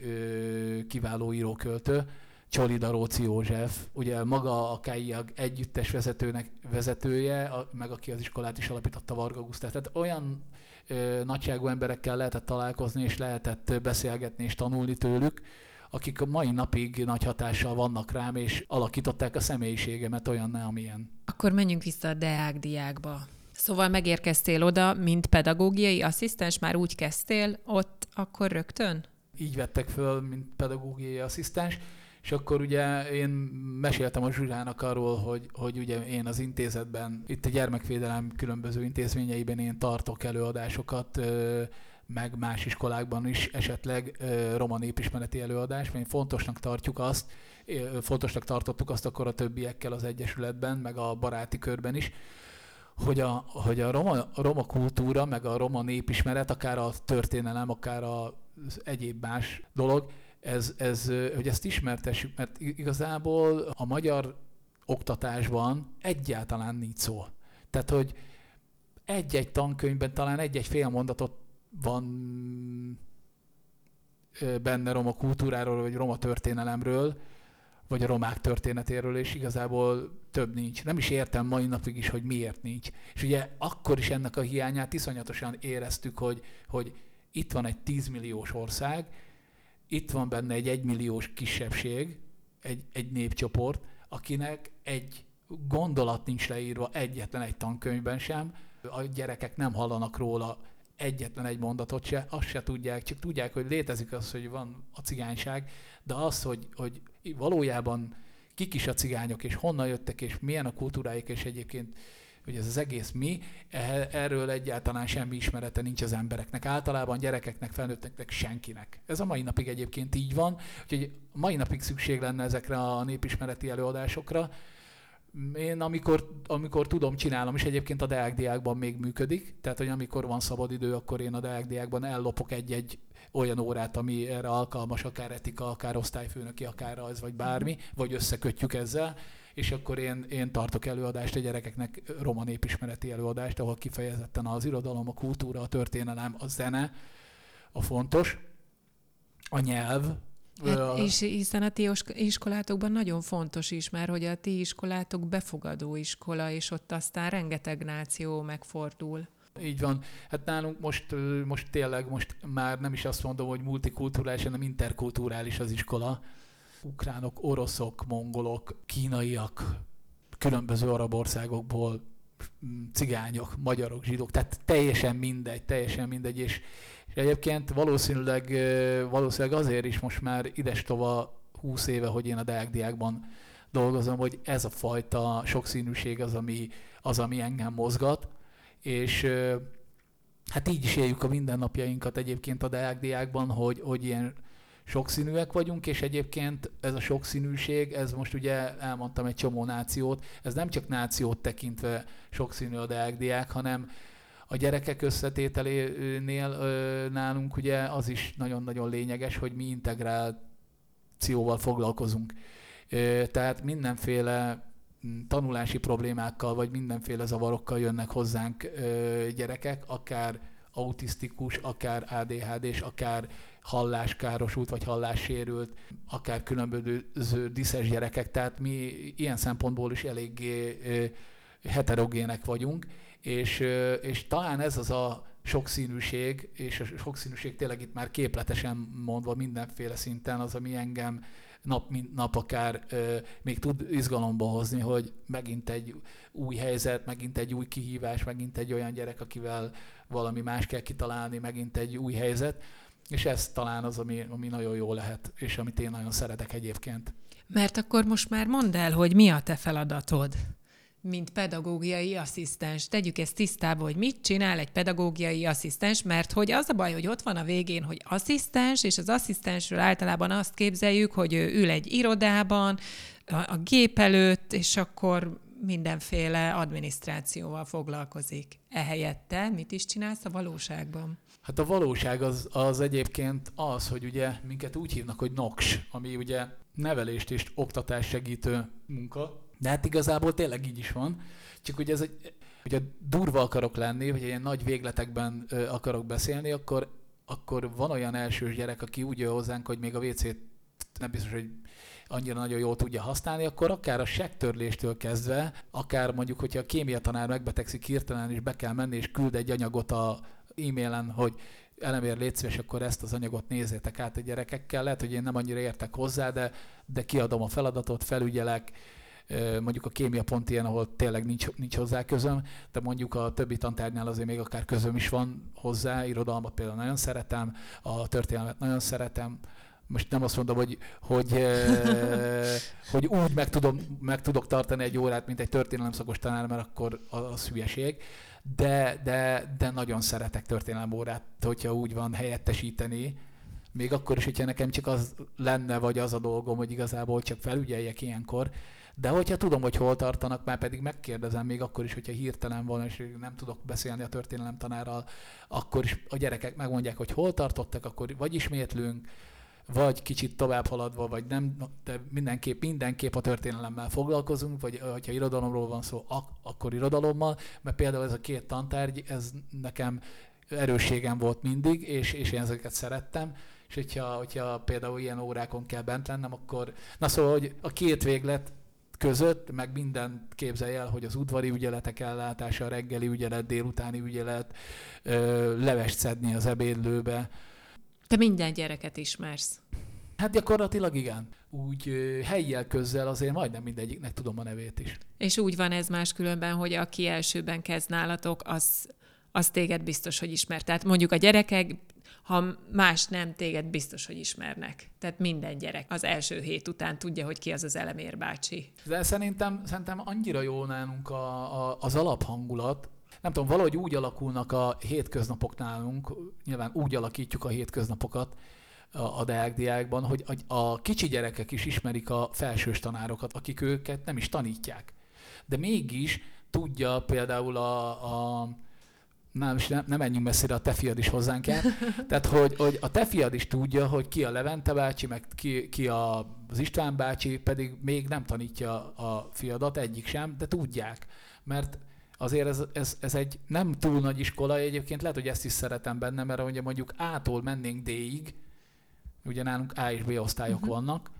kiváló íróköltő, Csoli Daróci József, ugye maga a KIAG együttes vezetőnek, vezetője, a, meg aki az iskolát is alapította Varga Gusztáv. Tehát olyan ö, nagyságú emberekkel lehetett találkozni, és lehetett beszélgetni és tanulni tőlük, akik a mai napig nagy hatással vannak rám, és alakították a személyiségemet olyan, amilyen. Akkor menjünk vissza a Deák diákba. Szóval megérkeztél oda, mint pedagógiai asszisztens, már úgy kezdtél ott akkor rögtön? Így vettek föl, mint pedagógiai asszisztens, és akkor ugye én meséltem a Zsurának arról, hogy, hogy ugye én az intézetben, itt a gyermekvédelem különböző intézményeiben én tartok előadásokat, meg más iskolákban is esetleg roma népismereti előadás, mert fontosnak tartjuk azt, fontosnak tartottuk azt akkor a többiekkel az Egyesületben, meg a baráti körben is, hogy a, hogy a roma, a roma kultúra, meg a roma népismeret, akár a történelem, akár az egyéb más dolog, ez, ez, hogy ezt ismertessük, mert igazából a magyar oktatásban egyáltalán nincs szó. Tehát, hogy egy-egy tankönyvben talán egy-egy fél mondatot van benne roma kultúráról, vagy roma történelemről, vagy a romák történetéről, és igazából több nincs. Nem is értem mai napig is, hogy miért nincs. És ugye akkor is ennek a hiányát iszonyatosan éreztük, hogy, hogy itt van egy 10 milliós ország, itt van benne egy egymilliós kisebbség, egy, egy népcsoport, akinek egy gondolat nincs leírva egyetlen egy tankönyvben sem, a gyerekek nem hallanak róla egyetlen egy mondatot se, azt se tudják, csak tudják, hogy létezik az, hogy van a cigányság, de az, hogy, hogy valójában kik is a cigányok, és honnan jöttek, és milyen a kultúráik, és egyébként hogy ez az egész mi, erről egyáltalán semmi ismerete nincs az embereknek. Általában gyerekeknek, felnőtteknek, senkinek. Ez a mai napig egyébként így van, úgyhogy mai napig szükség lenne ezekre a népismereti előadásokra, én amikor, amikor tudom, csinálom, és egyébként a Deák Diákban még működik, tehát hogy amikor van szabad idő, akkor én a Deák Diákban ellopok egy-egy olyan órát, ami erre alkalmas, akár etika, akár osztályfőnöki, akár az, vagy bármi, vagy összekötjük ezzel, és akkor én, én tartok előadást a gyerekeknek, roma népismereti előadást, ahol kifejezetten az irodalom, a kultúra, a történelem, a zene a fontos, a nyelv, Hát, és hiszen a ti iskolátokban nagyon fontos is, mert hogy a ti iskolátok befogadó iskola, és ott aztán rengeteg náció megfordul. Így van. Hát nálunk most, most tényleg, most már nem is azt mondom, hogy multikulturális, hanem interkulturális az iskola. Ukránok, oroszok, mongolok, kínaiak, különböző arab országokból, cigányok, magyarok, zsidók, tehát teljesen mindegy, teljesen mindegy, és, és egyébként valószínűleg, valószínűleg azért is most már idestova 20 éve, hogy én a Deák dolgozom, hogy ez a fajta sokszínűség az, ami, az, ami engem mozgat, és hát így is éljük a mindennapjainkat egyébként a Deák hogy, hogy ilyen sokszínűek vagyunk, és egyébként ez a sokszínűség, ez most ugye elmondtam egy csomó nációt, ez nem csak nációt tekintve sokszínű a Deák hanem a gyerekek összetételénél nálunk ugye az is nagyon-nagyon lényeges, hogy mi integrációval foglalkozunk. Tehát mindenféle tanulási problémákkal, vagy mindenféle zavarokkal jönnek hozzánk gyerekek, akár autisztikus, akár ADHD-s, akár halláskárosult, vagy hallássérült, akár különböző diszes gyerekek, tehát mi ilyen szempontból is eléggé heterogének vagyunk, és, és talán ez az a sokszínűség, és a sokszínűség tényleg itt már képletesen mondva mindenféle szinten az, ami engem nap mint nap akár ö, még tud izgalomba hozni, hogy megint egy új helyzet, megint egy új kihívás, megint egy olyan gyerek, akivel valami más kell kitalálni, megint egy új helyzet, és ez talán az, ami, ami nagyon jó lehet, és amit én nagyon szeretek egyébként. Mert akkor most már mondd el, hogy mi a te feladatod? mint pedagógiai asszisztens. Tegyük ezt tisztába, hogy mit csinál egy pedagógiai asszisztens, mert hogy az a baj, hogy ott van a végén, hogy asszisztens, és az asszisztensről általában azt képzeljük, hogy ő ül egy irodában, a, a gép előtt, és akkor mindenféle adminisztrációval foglalkozik. Ehelyett te mit is csinálsz a valóságban? Hát a valóság az, az egyébként az, hogy ugye minket úgy hívnak, hogy NOX, ami ugye nevelést és oktatás segítő munka, de hát igazából tényleg így is van. Csak hogy ez egy, hogyha durva akarok lenni, vagy ilyen nagy végletekben ö, akarok beszélni, akkor, akkor van olyan elsős gyerek, aki úgy jön hozzánk, hogy még a WC-t nem biztos, hogy annyira nagyon jól tudja használni, akkor akár a sektörléstől kezdve, akár mondjuk, hogyha a kémia tanár megbetegszik hirtelen, és be kell menni, és küld egy anyagot a e-mailen, hogy elemér légy szíves, akkor ezt az anyagot nézzétek át a gyerekekkel. Lehet, hogy én nem annyira értek hozzá, de, de kiadom a feladatot, felügyelek, mondjuk a kémia pont ilyen, ahol tényleg nincs, nincs hozzá közöm, de mondjuk a többi tantárnál azért még akár közöm is van hozzá, irodalmat például nagyon szeretem, a történelmet nagyon szeretem, most nem azt mondom, hogy, hogy, [LAUGHS] hogy úgy meg, tudom, meg tudok tartani egy órát, mint egy történelemszakos tanár, mert akkor az hülyeség, de, de, de nagyon szeretek történelem órát, hogyha úgy van helyettesíteni, még akkor is, hogyha nekem csak az lenne, vagy az a dolgom, hogy igazából csak felügyeljek ilyenkor, de hogyha tudom, hogy hol tartanak, már pedig megkérdezem még akkor is, hogyha hirtelen van, és nem tudok beszélni a történelem tanárral, akkor is a gyerekek megmondják, hogy hol tartottak, akkor vagy ismétlünk, vagy kicsit tovább haladva, vagy nem, de mindenképp, mindenképp a történelemmel foglalkozunk, vagy ha irodalomról van szó, ak- akkor irodalommal, mert például ez a két tantárgy, ez nekem erősségem volt mindig, és, és én ezeket szerettem, és hogyha, hogyha például ilyen órákon kell bent lennem, akkor, na szóval, hogy a két véglet között, meg minden képzelj el, hogy az udvari ügyeletek ellátása, a reggeli ügyelet, délutáni ügyelet, levest szedni az ebédlőbe. Te minden gyereket ismersz. Hát gyakorlatilag igen. Úgy helyjel közzel azért majdnem mindegyiknek tudom a nevét is. És úgy van ez máskülönben, hogy aki elsőben kezd nálatok, az, az téged biztos, hogy ismer. Tehát mondjuk a gyerekek ha más nem, téged biztos, hogy ismernek. Tehát minden gyerek az első hét után tudja, hogy ki az az elemér bácsi. De szerintem, szerintem annyira jó nálunk a, a, az alaphangulat, nem tudom, valahogy úgy alakulnak a hétköznapok nálunk, nyilván úgy alakítjuk a hétköznapokat a, deákdiákban, hogy a, kicsi gyerekek is ismerik a felsős tanárokat, akik őket nem is tanítják. De mégis tudja például a, a nem, nem, nem menjünk messzire, a te fiad is hozzánk jár. [LAUGHS] Tehát, hogy, hogy a te fiad is tudja, hogy ki a Levente bácsi, meg ki, ki a, az István bácsi, pedig még nem tanítja a fiadat, egyik sem, de tudják. Mert azért ez, ez, ez egy nem túl nagy iskola, egyébként lehet, hogy ezt is szeretem benne, mert ugye mondjuk A-tól mennénk D-ig, ugye nálunk A és B osztályok uh-huh. vannak,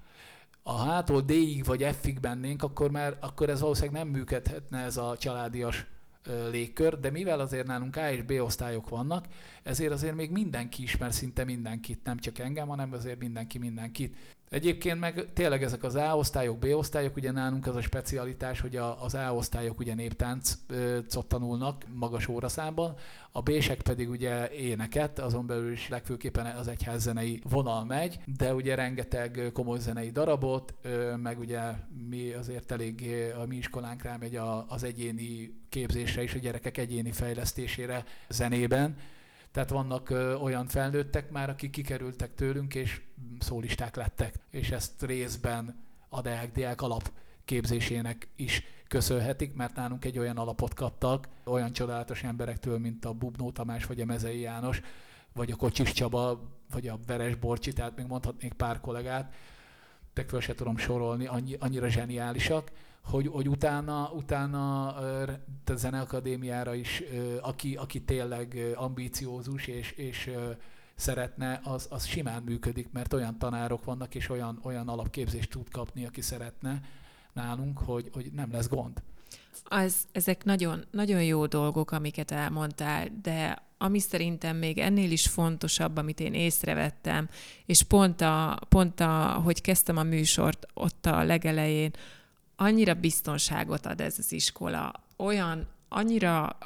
a hától D-ig vagy F-ig mennénk, akkor már akkor ez valószínűleg nem működhetne ez a családias légkör, de mivel azért nálunk A és B osztályok vannak, ezért azért még mindenki ismer szinte mindenkit, nem csak engem, hanem azért mindenki mindenkit. Egyébként meg tényleg ezek az A-osztályok, B-osztályok, ugye nálunk az a specialitás, hogy a, az A-osztályok ugye néptáncot tanulnak magas óraszámban, a B-sek pedig ugye éneket, azon belül is legfőképpen az egyház zenei vonal megy, de ugye rengeteg komoly zenei darabot, meg ugye mi azért elég a mi iskolánk rámegy az egyéni képzésre és a gyerekek egyéni fejlesztésére zenében, tehát vannak ö, olyan felnőttek már, akik kikerültek tőlünk, és szólisták lettek, és ezt részben a Deák Diák alapképzésének is köszönhetik, mert nálunk egy olyan alapot kaptak, olyan csodálatos emberektől, mint a Bubnó Tamás, vagy a Mezei János, vagy a Kocsis Csaba, vagy a Veres Borcsi, tehát még mondhatnék pár kollégát, de föl se tudom sorolni, annyi, annyira zseniálisak, hogy, hogy utána, utána a zeneakadémiára is, aki, aki tényleg ambíciózus és, és szeretne, az, az simán működik, mert olyan tanárok vannak, és olyan, olyan alapképzést tud kapni, aki szeretne nálunk, hogy, hogy nem lesz gond. Az, ezek nagyon, nagyon jó dolgok, amiket elmondtál, de ami szerintem még ennél is fontosabb, amit én észrevettem, és pont, a, pont a, hogy kezdtem a műsort ott a legelején, annyira biztonságot ad ez az iskola, olyan, annyira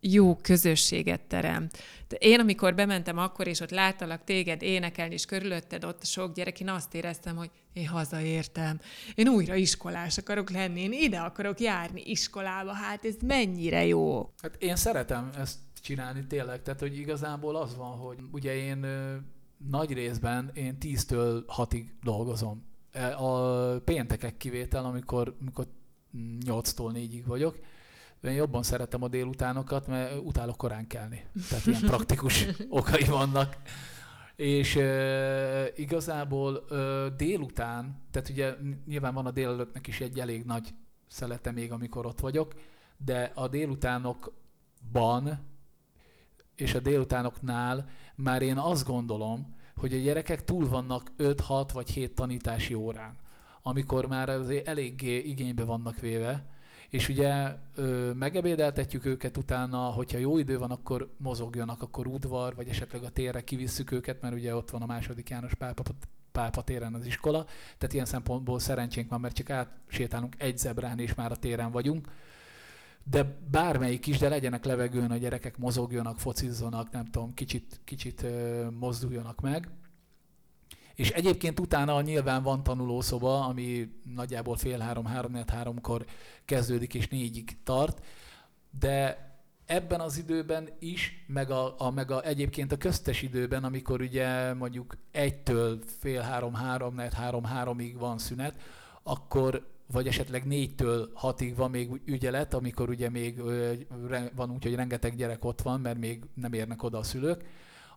jó közösséget teremt. De én, amikor bementem akkor, és ott láttalak téged énekelni, és körülötted ott a sok gyerek, én azt éreztem, hogy én hazaértem. Én újra iskolás akarok lenni, én ide akarok járni iskolába. Hát ez mennyire jó. Hát én szeretem ezt csinálni tényleg, tehát hogy igazából az van, hogy ugye én nagy részben én 10-től 6-ig dolgozom a péntekek kivétel, amikor, amikor 8-tól 4-ig vagyok, én jobban szeretem a délutánokat, mert utálok korán kelni. Tehát ilyen [LAUGHS] praktikus okai vannak. És e, igazából e, délután, tehát ugye nyilván van a délelőttnek is egy elég nagy szelete még, amikor ott vagyok, de a délutánokban és a délutánoknál már én azt gondolom, hogy a gyerekek túl vannak 5-6 vagy 7 tanítási órán, amikor már azért eléggé igénybe vannak véve, és ugye ö, megebédeltetjük őket utána, hogyha jó idő van, akkor mozogjanak, akkor udvar, vagy esetleg a térre kivisszük őket, mert ugye ott van a második János Pápa, Pápa téren az iskola, tehát ilyen szempontból szerencsénk van, mert csak átsétálunk egy zebrán, és már a téren vagyunk, de bármelyik is, de legyenek levegőn, a gyerekek mozogjanak, focizzanak, nem tudom, kicsit, kicsit mozduljanak meg. És egyébként utána nyilván van tanulószoba, ami nagyjából fél három, három, háromkor kezdődik és négyig tart, de ebben az időben is, meg, a, a, meg a, egyébként a köztes időben, amikor ugye mondjuk egytől fél három, három, három, háromig van szünet, akkor vagy esetleg négytől hatig van még ügyelet, amikor ugye még van úgy, hogy rengeteg gyerek ott van, mert még nem érnek oda a szülők,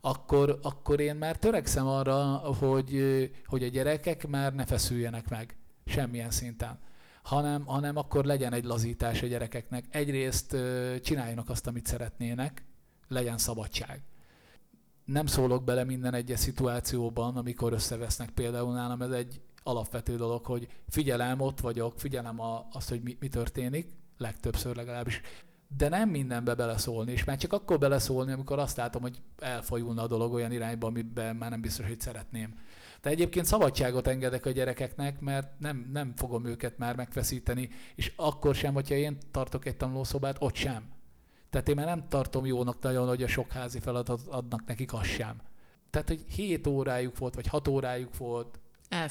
akkor, akkor én már törekszem arra, hogy, hogy a gyerekek már ne feszüljenek meg semmilyen szinten, hanem, hanem akkor legyen egy lazítás a gyerekeknek. Egyrészt csináljanak azt, amit szeretnének, legyen szabadság. Nem szólok bele minden egyes szituációban, amikor összevesznek például nálam, ez egy alapvető dolog, hogy figyelem, ott vagyok, figyelem a, azt, hogy mi, mi történik, legtöbbször legalábbis, de nem mindenbe beleszólni, és már csak akkor beleszólni, amikor azt látom, hogy elfajulna a dolog olyan irányba, amiben már nem biztos, hogy szeretném. De egyébként szabadságot engedek a gyerekeknek, mert nem, nem fogom őket már megfeszíteni, és akkor sem, hogyha én tartok egy tanulószobát, ott sem. Tehát én már nem tartom jónak nagyon, hogy a sok házi feladatot adnak nekik, az sem. Tehát, hogy 7 órájuk volt, vagy 6 órájuk volt,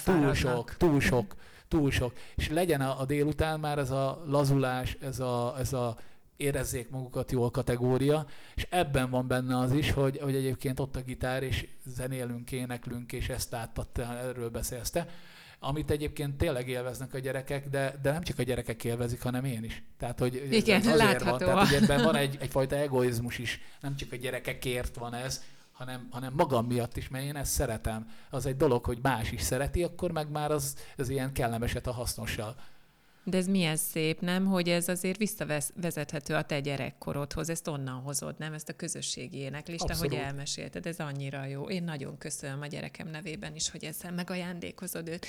túl sok, túl sok, túl sok. És legyen a, a délután már ez a lazulás, ez a, ez a érezzék magukat jól kategória, és ebben van benne az is, hogy, hogy egyébként ott a gitár, és zenélünk, éneklünk, és ezt láttatta, erről beszélsz te. amit egyébként tényleg élveznek a gyerekek, de, de nem csak a gyerekek élvezik, hanem én is. Tehát, hogy Igen, azért látható. van. Tehát, hogy ebben van egy, egyfajta egoizmus is, nem csak a gyerekekért van ez, hanem, hanem magam miatt is, mert én ezt szeretem. Az egy dolog, hogy más is szereti, akkor meg már az, az ilyen kellemeset a hasznossal. De ez milyen szép, nem? Hogy ez azért visszavezethető a te gyerekkorodhoz, ezt onnan hozod, nem? Ezt a közösségi éneklést, Abszolút. ahogy elmesélted, ez annyira jó. Én nagyon köszönöm a gyerekem nevében is, hogy ezzel megajándékozod őt.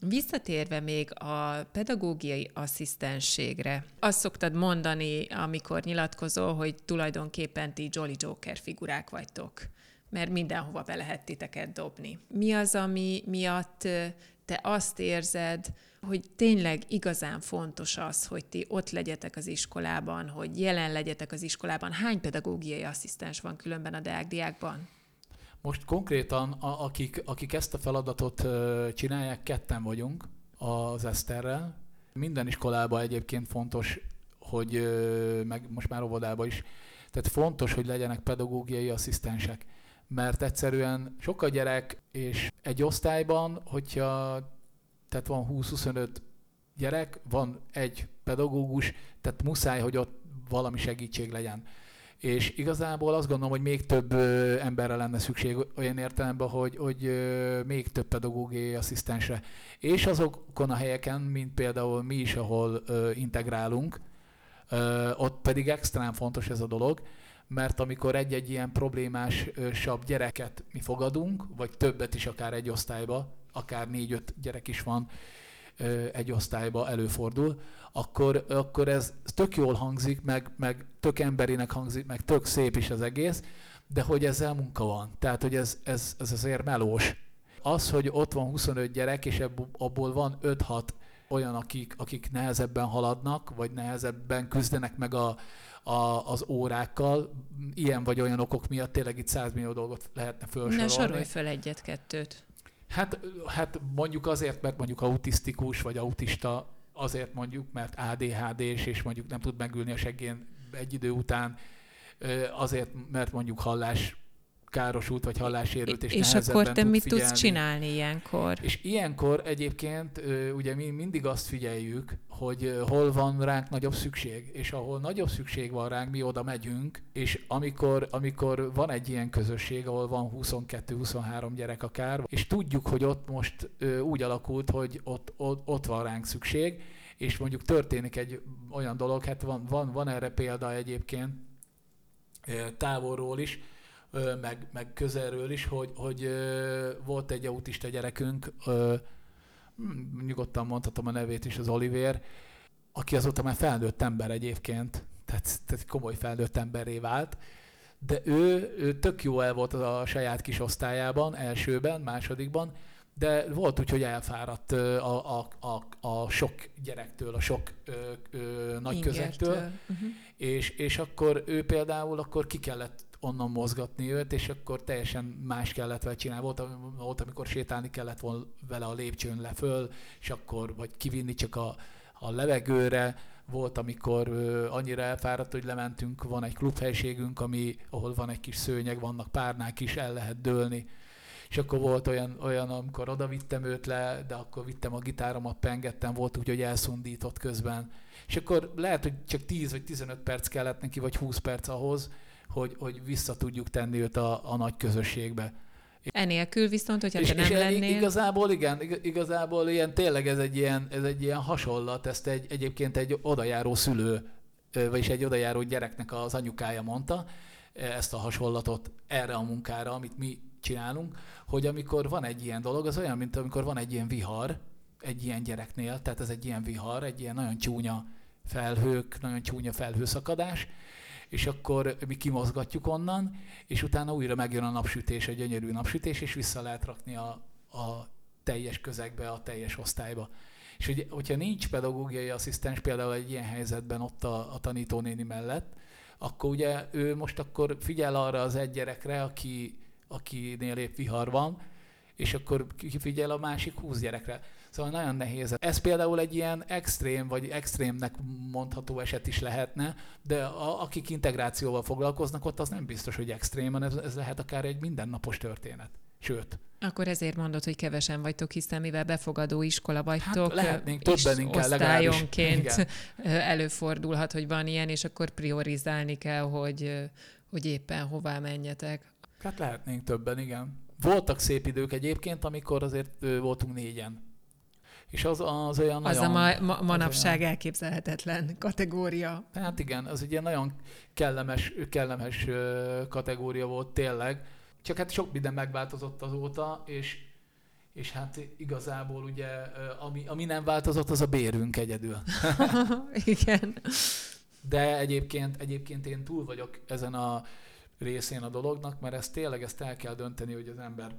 Visszatérve még a pedagógiai asszisztenségre, azt szoktad mondani, amikor nyilatkozol, hogy tulajdonképpen ti Jolly Joker figurák vagytok mert mindenhova be lehet titeket dobni. Mi az, ami miatt te azt érzed, hogy tényleg igazán fontos az, hogy ti ott legyetek az iskolában, hogy jelen legyetek az iskolában. Hány pedagógiai asszisztens van különben a Deák? Most konkrétan, a, akik, akik ezt a feladatot csinálják, ketten vagyunk az Eszterrel. Minden iskolában egyébként fontos, hogy meg most már óvodában is, tehát fontos, hogy legyenek pedagógiai asszisztensek. Mert egyszerűen sok a gyerek, és egy osztályban, hogyha tehát van 20-25 gyerek, van egy pedagógus, tehát muszáj, hogy ott valami segítség legyen. És igazából azt gondolom, hogy még több emberre lenne szükség olyan értelemben, hogy, hogy még több pedagógiai asszisztensre. És azokon a helyeken, mint például mi is, ahol integrálunk, ott pedig extrán fontos ez a dolog, mert amikor egy-egy ilyen problémásabb gyereket mi fogadunk, vagy többet is akár egy osztályba, akár négy-öt gyerek is van egy osztályba előfordul, akkor, akkor ez tök jól hangzik, meg, meg tök emberinek hangzik, meg tök szép is az egész, de hogy ezzel munka van. Tehát, hogy ez, ez, ez azért melós. Az, hogy ott van 25 gyerek, és abból van 5-6 olyan, akik, akik nehezebben haladnak, vagy nehezebben küzdenek meg a, a, az órákkal, ilyen vagy olyan okok miatt tényleg itt 100 millió dolgot lehetne Ne felsorolni. sorolj fel egyet-kettőt. Hát, hát mondjuk azért, mert mondjuk autisztikus vagy autista, azért mondjuk, mert ADHD-s, és mondjuk nem tud megülni a seggén egy idő után, azért, mert mondjuk hallás károsult, vagy hallássérült, és, és akkor te tud mit figyelni. tudsz csinálni ilyenkor? És ilyenkor egyébként ugye mi mindig azt figyeljük, hogy hol van ránk nagyobb szükség, és ahol nagyobb szükség van ránk, mi oda megyünk, és amikor, amikor van egy ilyen közösség, ahol van 22-23 gyerek akár, és tudjuk, hogy ott most úgy alakult, hogy ott, ott, ott van ránk szükség, és mondjuk történik egy olyan dolog, hát van, van, van erre példa egyébként távolról is, meg, meg közelről is, hogy, hogy volt egy autista gyerekünk, hm, nyugodtan mondhatom a nevét is, az Oliver, aki azóta már felnőtt ember egyébként, tehát, tehát komoly felnőtt emberré vált, de ő, ő tök jó el volt a saját kis osztályában, elsőben, másodikban, de volt úgy, hogy elfáradt a, a, a, a sok gyerektől, a sok ö, ö, nagy közektől, Uh-huh. és, és akkor ő például akkor ki kellett onnan mozgatni őt, és akkor teljesen más kellett vele csinálni. Volt, volt, amikor sétálni kellett volna vele a lépcsőn le és akkor vagy kivinni csak a, a levegőre. Volt, amikor ö, annyira elfáradt, hogy lementünk, van egy klubhelységünk, ami, ahol van egy kis szőnyeg, vannak párnák is, el lehet dőlni. És akkor volt olyan, olyan, amikor oda vittem őt le, de akkor vittem a gitáromat, pengettem, volt úgy, hogy elszundított közben. És akkor lehet, hogy csak 10 vagy 15 perc kellett neki, vagy 20 perc ahhoz, hogy, hogy vissza tudjuk tenni őt a, a nagy közösségbe. Enélkül viszont, hogyha te nem és lennél... igazából igen, ig- igazából ilyen, tényleg ez egy ilyen, ez egy ilyen hasonlat, ezt egy, egyébként egy odajáró szülő, vagyis egy odajáró gyereknek az anyukája mondta, ö, ezt a hasonlatot erre a munkára, amit mi csinálunk, hogy amikor van egy ilyen dolog, az olyan, mint amikor van egy ilyen vihar, egy ilyen gyereknél, tehát ez egy ilyen vihar, egy ilyen nagyon csúnya felhők, nagyon csúnya felhőszakadás, és akkor mi kimozgatjuk onnan, és utána újra megjön a napsütés, a gyönyörű napsütés, és vissza lehet rakni a, a teljes közegbe, a teljes osztályba. És ugye, hogyha nincs pedagógiai asszisztens például egy ilyen helyzetben ott a, a tanítónéni mellett, akkor ugye ő most akkor figyel arra az egy gyerekre, aki, akinél épp vihar van, és akkor kifigyel a másik húsz gyerekre. Szóval nagyon nehéz. Ez például egy ilyen extrém, vagy extrémnek mondható eset is lehetne, de a, akik integrációval foglalkoznak, ott az nem biztos, hogy extrém, hanem ez, ez lehet akár egy mindennapos történet. Sőt, Akkor ezért mondod, hogy kevesen vagytok, hiszen mivel befogadó iskola vagytok, hát lehetnénk többen inkább osztályonként előfordulhat, hogy van ilyen, és akkor priorizálni kell, hogy, hogy éppen hová menjetek. Hát lehetnénk többen, igen. Voltak szép idők egyébként, amikor azért voltunk négyen. És az, az olyan az nagyon... a ma, ma, manapság olyan, elképzelhetetlen kategória. Hát igen, az egy ilyen nagyon kellemes, kellemes kategória volt tényleg. Csak hát sok minden megváltozott azóta, és, és hát igazából ugye, ami, ami nem változott, az a bérünk egyedül. [LAUGHS] igen. De egyébként, egyébként én túl vagyok ezen a részén a dolognak, mert ezt tényleg ezt el kell dönteni, hogy az ember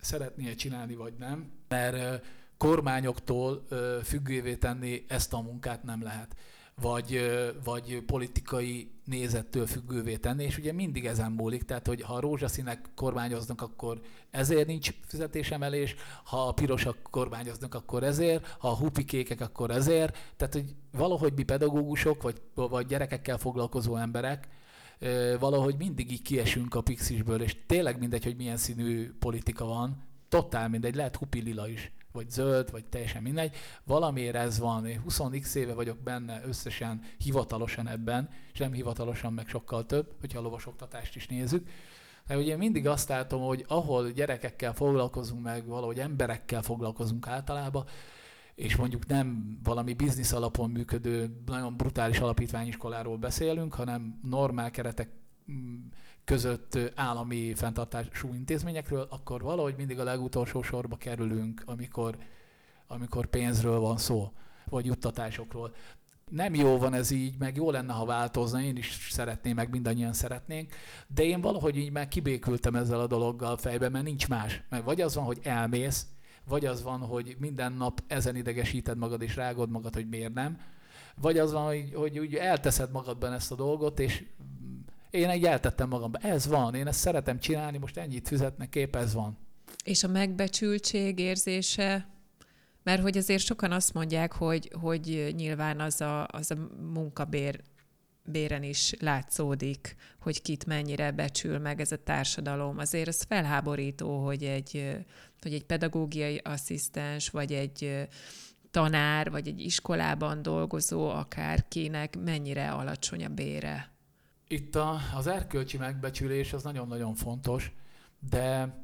szeretné csinálni, vagy nem. Mert kormányoktól függővé tenni ezt a munkát nem lehet vagy, vagy politikai nézettől függővé tenni, és ugye mindig ezen múlik, tehát hogy ha a rózsaszínek kormányoznak, akkor ezért nincs fizetésemelés, ha a pirosak kormányoznak, akkor ezért, ha a hupikékek, akkor ezért, tehát hogy valahogy mi pedagógusok, vagy, vagy gyerekekkel foglalkozó emberek, valahogy mindig így kiesünk a pixisből, és tényleg mindegy, hogy milyen színű politika van, totál mindegy, lehet hupi lila is vagy zöld, vagy teljesen mindegy. Valamiért ez van. Én 20x éve vagyok benne összesen hivatalosan ebben, és nem hivatalosan meg sokkal több, hogyha a lovasoktatást is nézzük. De ugye mindig azt látom, hogy ahol gyerekekkel foglalkozunk meg, valahogy emberekkel foglalkozunk általában, és mondjuk nem valami biznisz alapon működő, nagyon brutális alapítványiskoláról beszélünk, hanem normál keretek mm, között állami fenntartású intézményekről, akkor valahogy mindig a legutolsó sorba kerülünk, amikor, amikor pénzről van szó, vagy juttatásokról. Nem jó van ez így, meg jó lenne, ha változna, én is szeretném, meg mindannyian szeretnénk, de én valahogy így már kibékültem ezzel a dologgal fejben, mert nincs más. Mert vagy az van, hogy elmész, vagy az van, hogy minden nap ezen idegesíted magad és rágod magad, hogy miért nem, vagy az van, hogy, hogy úgy elteszed magadban ezt a dolgot, és én egy eltettem magamba. Ez van, én ezt szeretem csinálni, most ennyit fizetnek, kép ez van. És a megbecsültség érzése, mert hogy azért sokan azt mondják, hogy, hogy nyilván az a, az a munkabér béren is látszódik, hogy kit mennyire becsül meg ez a társadalom. Azért az felháborító, hogy egy, hogy egy pedagógiai asszisztens, vagy egy tanár, vagy egy iskolában dolgozó akárkinek mennyire alacsony a bére. Itt a, az erkölcsi megbecsülés az nagyon-nagyon fontos, de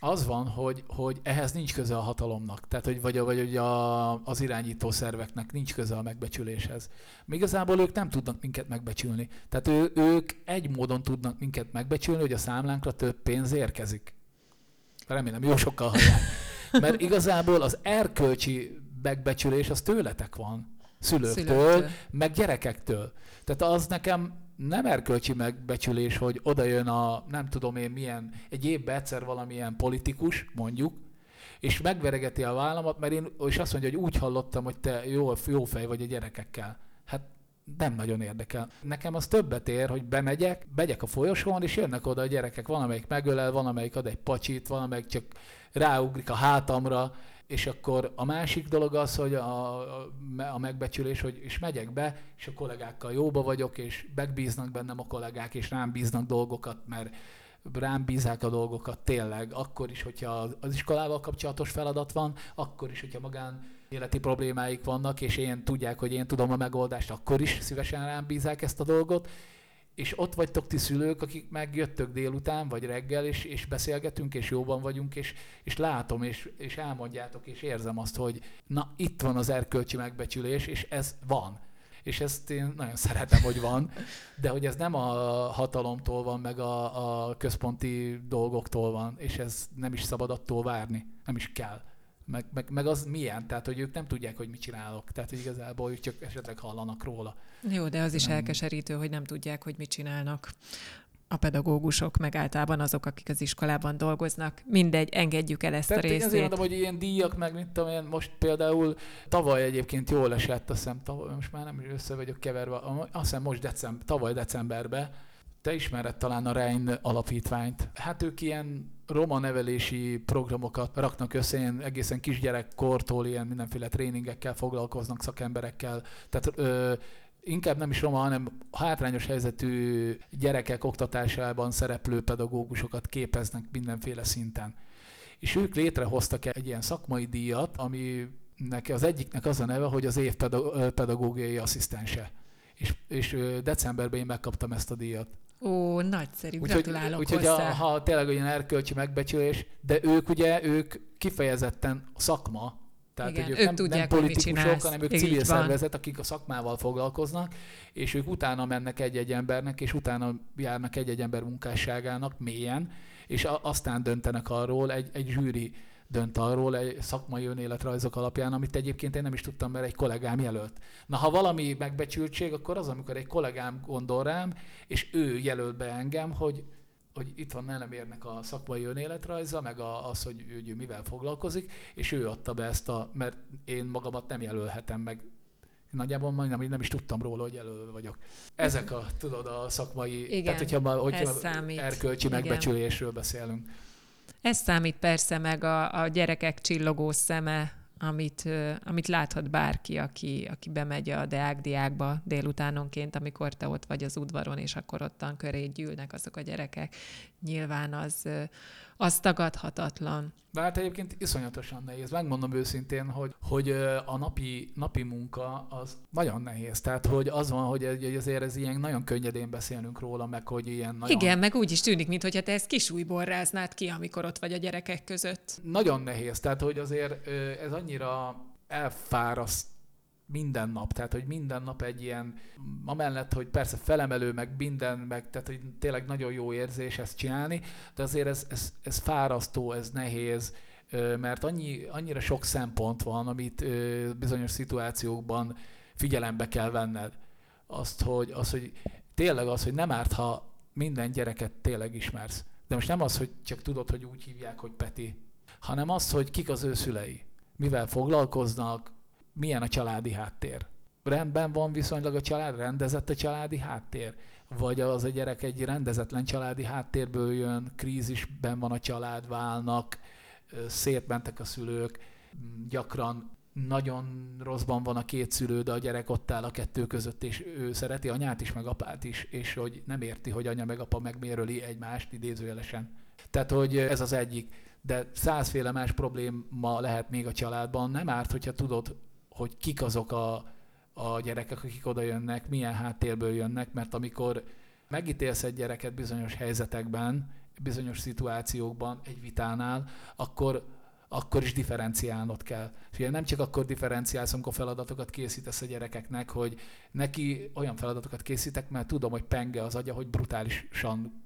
az van, hogy, hogy ehhez nincs köze a hatalomnak, tehát hogy vagy, vagy hogy a, az irányító szerveknek nincs köze a megbecsüléshez. Még igazából ők nem tudnak minket megbecsülni. Tehát ő, ők egy módon tudnak minket megbecsülni, hogy a számlánkra több pénz érkezik. Remélem, jó sokkal hallják. Mert igazából az erkölcsi megbecsülés az tőletek van. Szülőktől, Szülőktől. meg gyerekektől. Tehát az nekem nem erkölcsi megbecsülés, hogy oda jön a, nem tudom én milyen, egy évben egyszer valamilyen politikus, mondjuk, és megveregeti a vállamat, mert én, és azt mondja, hogy úgy hallottam, hogy te jó, jó fej vagy a gyerekekkel. Hát nem nagyon érdekel. Nekem az többet ér, hogy bemegyek, megyek a folyosón, és jönnek oda a gyerekek. Van, amelyik megölel, van, amelyik ad egy pacsit, van, amelyik csak ráugrik a hátamra, és akkor a másik dolog az, hogy a, a megbecsülés, hogy és megyek be, és a kollégákkal jóba vagyok, és megbíznak bennem a kollégák, és rám bíznak dolgokat, mert rám bízák a dolgokat tényleg, akkor is, hogyha az iskolával kapcsolatos feladat van, akkor is, hogyha magán életi problémáik vannak, és én tudják, hogy én tudom a megoldást, akkor is szívesen rám bízák ezt a dolgot, és ott vagytok ti szülők, akik megjöttök délután, vagy reggel, és, és beszélgetünk, és jóban vagyunk, és, és látom, és, és elmondjátok, és érzem azt, hogy na, itt van az erkölcsi megbecsülés, és ez van. És ezt én nagyon szeretem, hogy van, de hogy ez nem a hatalomtól van, meg a, a központi dolgoktól van, és ez nem is szabad attól várni, nem is kell meg, meg, meg az milyen, tehát hogy ők nem tudják, hogy mit csinálok, tehát hogy igazából ők csak esetleg hallanak róla. Jó, de az is elkeserítő, hogy nem tudják, hogy mit csinálnak a pedagógusok, meg általában azok, akik az iskolában dolgoznak. Mindegy, engedjük el ezt Tehát a részét. azért mondom, hogy ilyen díjak, meg tudom én, most például tavaly egyébként jól esett, azt hiszem, tavaly, most már nem is össze vagyok keverve, azt hiszem most december, tavaly decemberben, te ismered talán a Rein alapítványt. Hát ők ilyen roma nevelési programokat raknak össze, ilyen egészen kisgyerekkortól ilyen mindenféle tréningekkel foglalkoznak szakemberekkel. Tehát ö, inkább nem is roma, hanem hátrányos helyzetű gyerekek oktatásában szereplő pedagógusokat képeznek mindenféle szinten. és ők létrehoztak egy ilyen szakmai díjat, ami neki az egyiknek az a neve, hogy az év pedagógiai asszisztense. És, és decemberben én megkaptam ezt a díjat. Ó, nagyszerű, úgyhogy, gratulálok Úgyhogy hozzá. A, ha tényleg olyan erkölcsi megbecsülés, de ők ugye, ők kifejezetten szakma, tehát, Igen, hogy ők, ők nem, tudják, nem politikusok, hanem ők Így civil van. szervezet, akik a szakmával foglalkoznak, és ők utána mennek egy-egy embernek, és utána járnak egy-egy ember munkásságának mélyen, és a, aztán döntenek arról, egy, egy zsűri dönt arról egy szakmai önéletrajzok alapján, amit egyébként én nem is tudtam, mert egy kollégám jelölt. Na, ha valami megbecsültség, akkor az, amikor egy kollégám gondol rám, és ő jelölt be engem, hogy hogy itt van nem érnek a szakmai önéletrajza, meg a, az, hogy ő, ő mivel foglalkozik, és ő adta be ezt a, mert én magamat nem jelölhetem meg. Nagyjából majdnem, nem is tudtam róla, hogy jelölő vagyok. Ezek a, tudod, a szakmai, Igen, tehát hogyha, ma, hogyha számít. erkölcsi Igen. megbecsülésről beszélünk. Ez számít persze meg a, a gyerekek csillogó szeme, amit, amit láthat bárki, aki, aki bemegy a Deák diákba délutánonként, amikor te ott vagy az udvaron, és akkor ottan köré gyűlnek azok a gyerekek. Nyilván az, az tagadhatatlan. De hát egyébként iszonyatosan nehéz. Megmondom őszintén, hogy, hogy a napi, napi munka az nagyon nehéz. Tehát, hogy az van, hogy azért ez ilyen nagyon könnyedén beszélünk róla, meg hogy ilyen nagyon, Igen, meg úgy is tűnik, mintha te ezt kisújból ráznád ki, amikor ott vagy a gyerekek között. nagyon nehéz. Tehát, hogy azért ez annyira elfáraszt minden nap, tehát hogy minden nap egy ilyen, amellett, hogy persze felemelő, meg minden, meg tehát hogy tényleg nagyon jó érzés ezt csinálni, de azért ez, ez, ez fárasztó, ez nehéz, mert annyi, annyira sok szempont van, amit bizonyos szituációkban figyelembe kell venned. Azt, hogy, az, hogy tényleg az, hogy nem árt, ha minden gyereket tényleg ismersz. De most nem az, hogy csak tudod, hogy úgy hívják, hogy Peti, hanem az, hogy kik az ő szülei, mivel foglalkoznak, milyen a családi háttér. Rendben van viszonylag a család, rendezett a családi háttér, vagy az a gyerek egy rendezetlen családi háttérből jön, krízisben van a család, válnak, szétmentek a szülők, m, gyakran nagyon rosszban van a két szülő, de a gyerek ott áll a kettő között, és ő szereti anyát is, meg apát is, és hogy nem érti, hogy anya meg apa megméröli egymást idézőjelesen. Tehát, hogy ez az egyik. De százféle más probléma lehet még a családban. Nem árt, hogyha tudod, hogy kik azok a, a gyerekek, akik oda jönnek, milyen háttérből jönnek, mert amikor megítélsz egy gyereket bizonyos helyzetekben, bizonyos szituációkban, egy vitánál, akkor, akkor is differenciálnod kell. És ugye nem csak akkor differenciálsz, amikor feladatokat készítesz a gyerekeknek, hogy neki olyan feladatokat készítek, mert tudom, hogy penge az agya, hogy brutálisan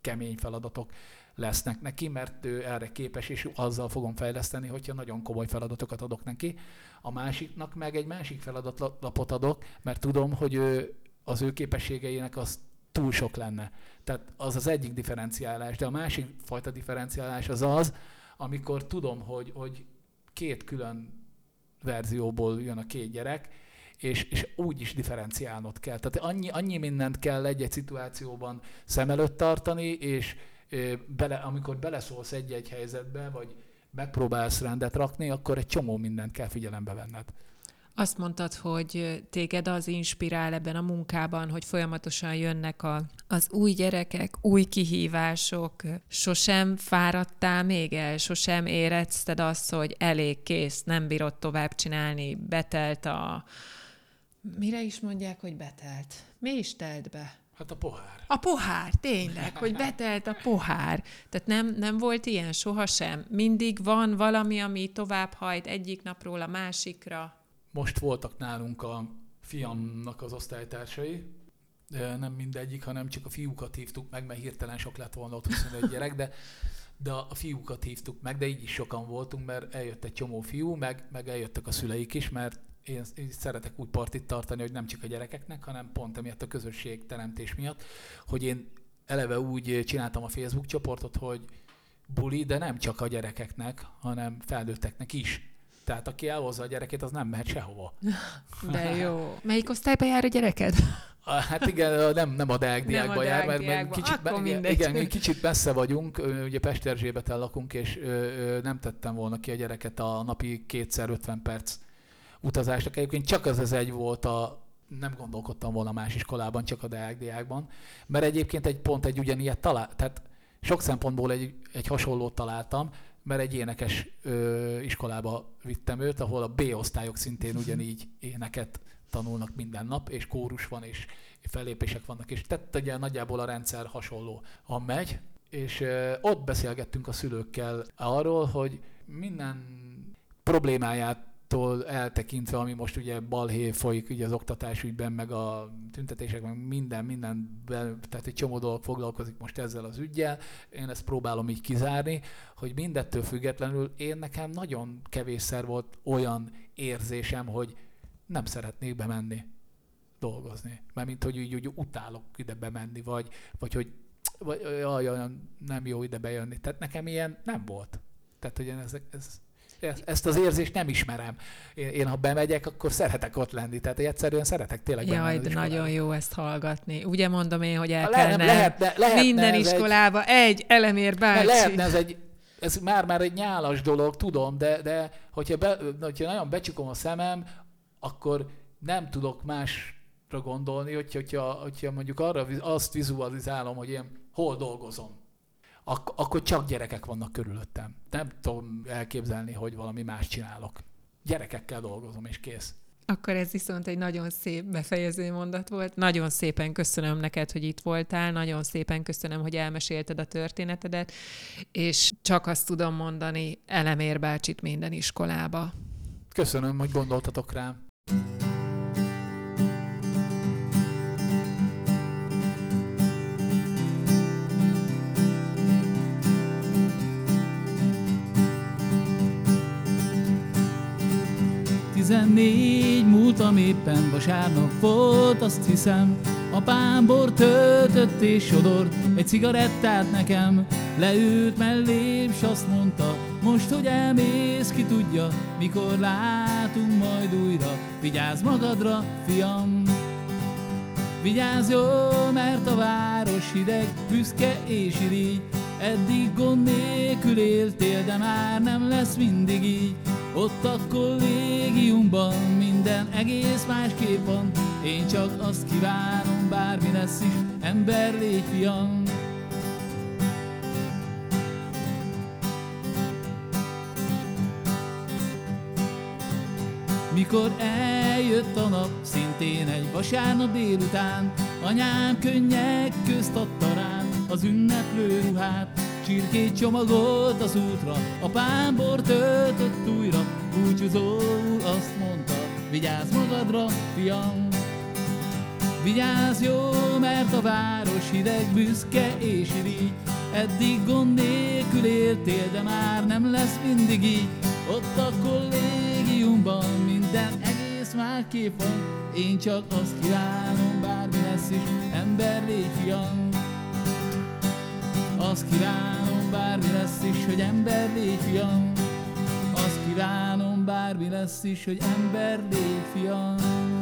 kemény feladatok lesznek neki, mert ő erre képes, és azzal fogom fejleszteni, hogyha nagyon komoly feladatokat adok neki. A másiknak meg egy másik feladatlapot adok, mert tudom, hogy ő, az ő képességeinek az túl sok lenne. Tehát az az egyik differenciálás, de a másik fajta differenciálás az az, amikor tudom, hogy, hogy két külön verzióból jön a két gyerek, és, és úgy is differenciálnod kell. Tehát annyi, annyi mindent kell egy-egy szituációban szem előtt tartani, és bele, amikor beleszólsz egy-egy helyzetbe, vagy megpróbálsz rendet rakni, akkor egy csomó mindent kell figyelembe venned. Azt mondtad, hogy téged az inspirál ebben a munkában, hogy folyamatosan jönnek a, az új gyerekek, új kihívások. Sosem fáradtál még el? Sosem érezted azt, hogy elég kész, nem bírod tovább csinálni, betelt a... Mire is mondják, hogy betelt? Mi is telt be? Hát a pohár. A pohár, tényleg, hogy betelt a pohár. Tehát nem, nem volt ilyen sohasem. Mindig van valami, ami tovább hajt egyik napról a másikra. Most voltak nálunk a fiamnak az osztálytársai, de nem mindegyik, hanem csak a fiúkat hívtuk meg, mert hirtelen sok lett volna ott 21 gyerek, de, de a fiúkat hívtuk meg, de így is sokan voltunk, mert eljött egy csomó fiú, meg, meg eljöttek a szüleik is, mert én, én szeretek úgy partit tartani, hogy nem csak a gyerekeknek, hanem pont emiatt a közösség teremtés miatt, hogy én eleve úgy csináltam a Facebook csoportot, hogy buli, de nem csak a gyerekeknek, hanem felnőtteknek is. Tehát aki elhozza a gyerekét, az nem mehet sehova. De jó. Melyik osztályba jár a gyereked? Hát igen, nem, nem a Deák diákba jár, mert, mert kicsit, Akkor igen, mi kicsit messze vagyunk, ugye Pesterzsébeten lakunk, és nem tettem volna ki a gyereket a napi kétszer 50 perc utazásnak. Egyébként csak az az egy volt a, nem gondolkodtam volna más iskolában, csak a Deák diákban, mert egyébként egy pont egy ugyanilyet talál, tehát sok szempontból egy, egy hasonlót találtam, mert egy énekes ö, iskolába vittem őt, ahol a B-osztályok szintén ugyanígy éneket tanulnak minden nap, és kórus van, és fellépések vannak, és tett ugye nagyjából a rendszer hasonló, a megy, és ö, ott beszélgettünk a szülőkkel arról, hogy minden problémáját attól eltekintve, ami most ugye balhé folyik ugye az oktatásügyben, meg a tüntetésekben, minden, minden, tehát egy csomó dolog foglalkozik most ezzel az ügyjel. Én ezt próbálom így kizárni, hogy mindettől függetlenül én nekem nagyon kevésszer volt olyan érzésem, hogy nem szeretnék bemenni dolgozni. Mert mint hogy úgy, úgy utálok ide bemenni, vagy, vagy hogy vagy jaj, olyan nem jó ide bejönni. Tehát nekem ilyen nem volt. Tehát, hogy ez, ez ezt az érzést nem ismerem. Én, én ha bemegyek, akkor szeretek ott lenni. Tehát én egyszerűen szeretek tényleg Jaj, de nagyon jó ezt hallgatni. Ugye mondom én, hogy el Le, kellene lehetne, lehetne minden iskolába egy, egy elemér bácsi. Lehetne ez egy, ez már-már egy nyálas dolog, tudom, de, de hogyha, be, hogyha nagyon becsukom a szemem, akkor nem tudok másra gondolni, hogyha, hogyha, hogyha mondjuk arra azt vizualizálom, hogy én hol dolgozom ak- akkor csak gyerekek vannak körülöttem. Nem tudom elképzelni, hogy valami más csinálok. Gyerekekkel dolgozom, és kész. Akkor ez viszont egy nagyon szép befejező mondat volt. Nagyon szépen köszönöm neked, hogy itt voltál, nagyon szépen köszönöm, hogy elmesélted a történetedet, és csak azt tudom mondani, elemér bácsit minden iskolába. Köszönöm, hogy gondoltatok rám. 14 múltam éppen vasárnap volt, azt hiszem. Apám bor töltött és sodort egy cigarettát nekem. Leült mellém, s azt mondta, most, hogy elmész, ki tudja Mikor látunk majd újra, vigyázz magadra, fiam. Vigyázz jól, mert a város hideg, büszke és irigy Eddig gond nélkül éltél, de már nem lesz mindig így ott a kollégiumban minden egész másképp van. Én csak azt kívánom, bármi lesz is, ember légy fiam. Mikor eljött a nap, szintén egy vasárnap délután Anyám könnyek közt adta rám az ünneplő ruhát Csirkét csomagolt az útra, apám bor töltött újra, búcsúzóul azt mondta, vigyázz magadra, fiam. Vigyázz jó, mert a város hideg, büszke és irigy, eddig gond nélkül éltél, de már nem lesz mindig így. Ott a kollégiumban minden egész másképp van, én csak azt kívánom, bármi lesz is, ember légy fiam. Azt kívánom, bármi lesz is, hogy ember légy, fiam. Azt kívánom, bármi lesz is, hogy ember légy, fiam.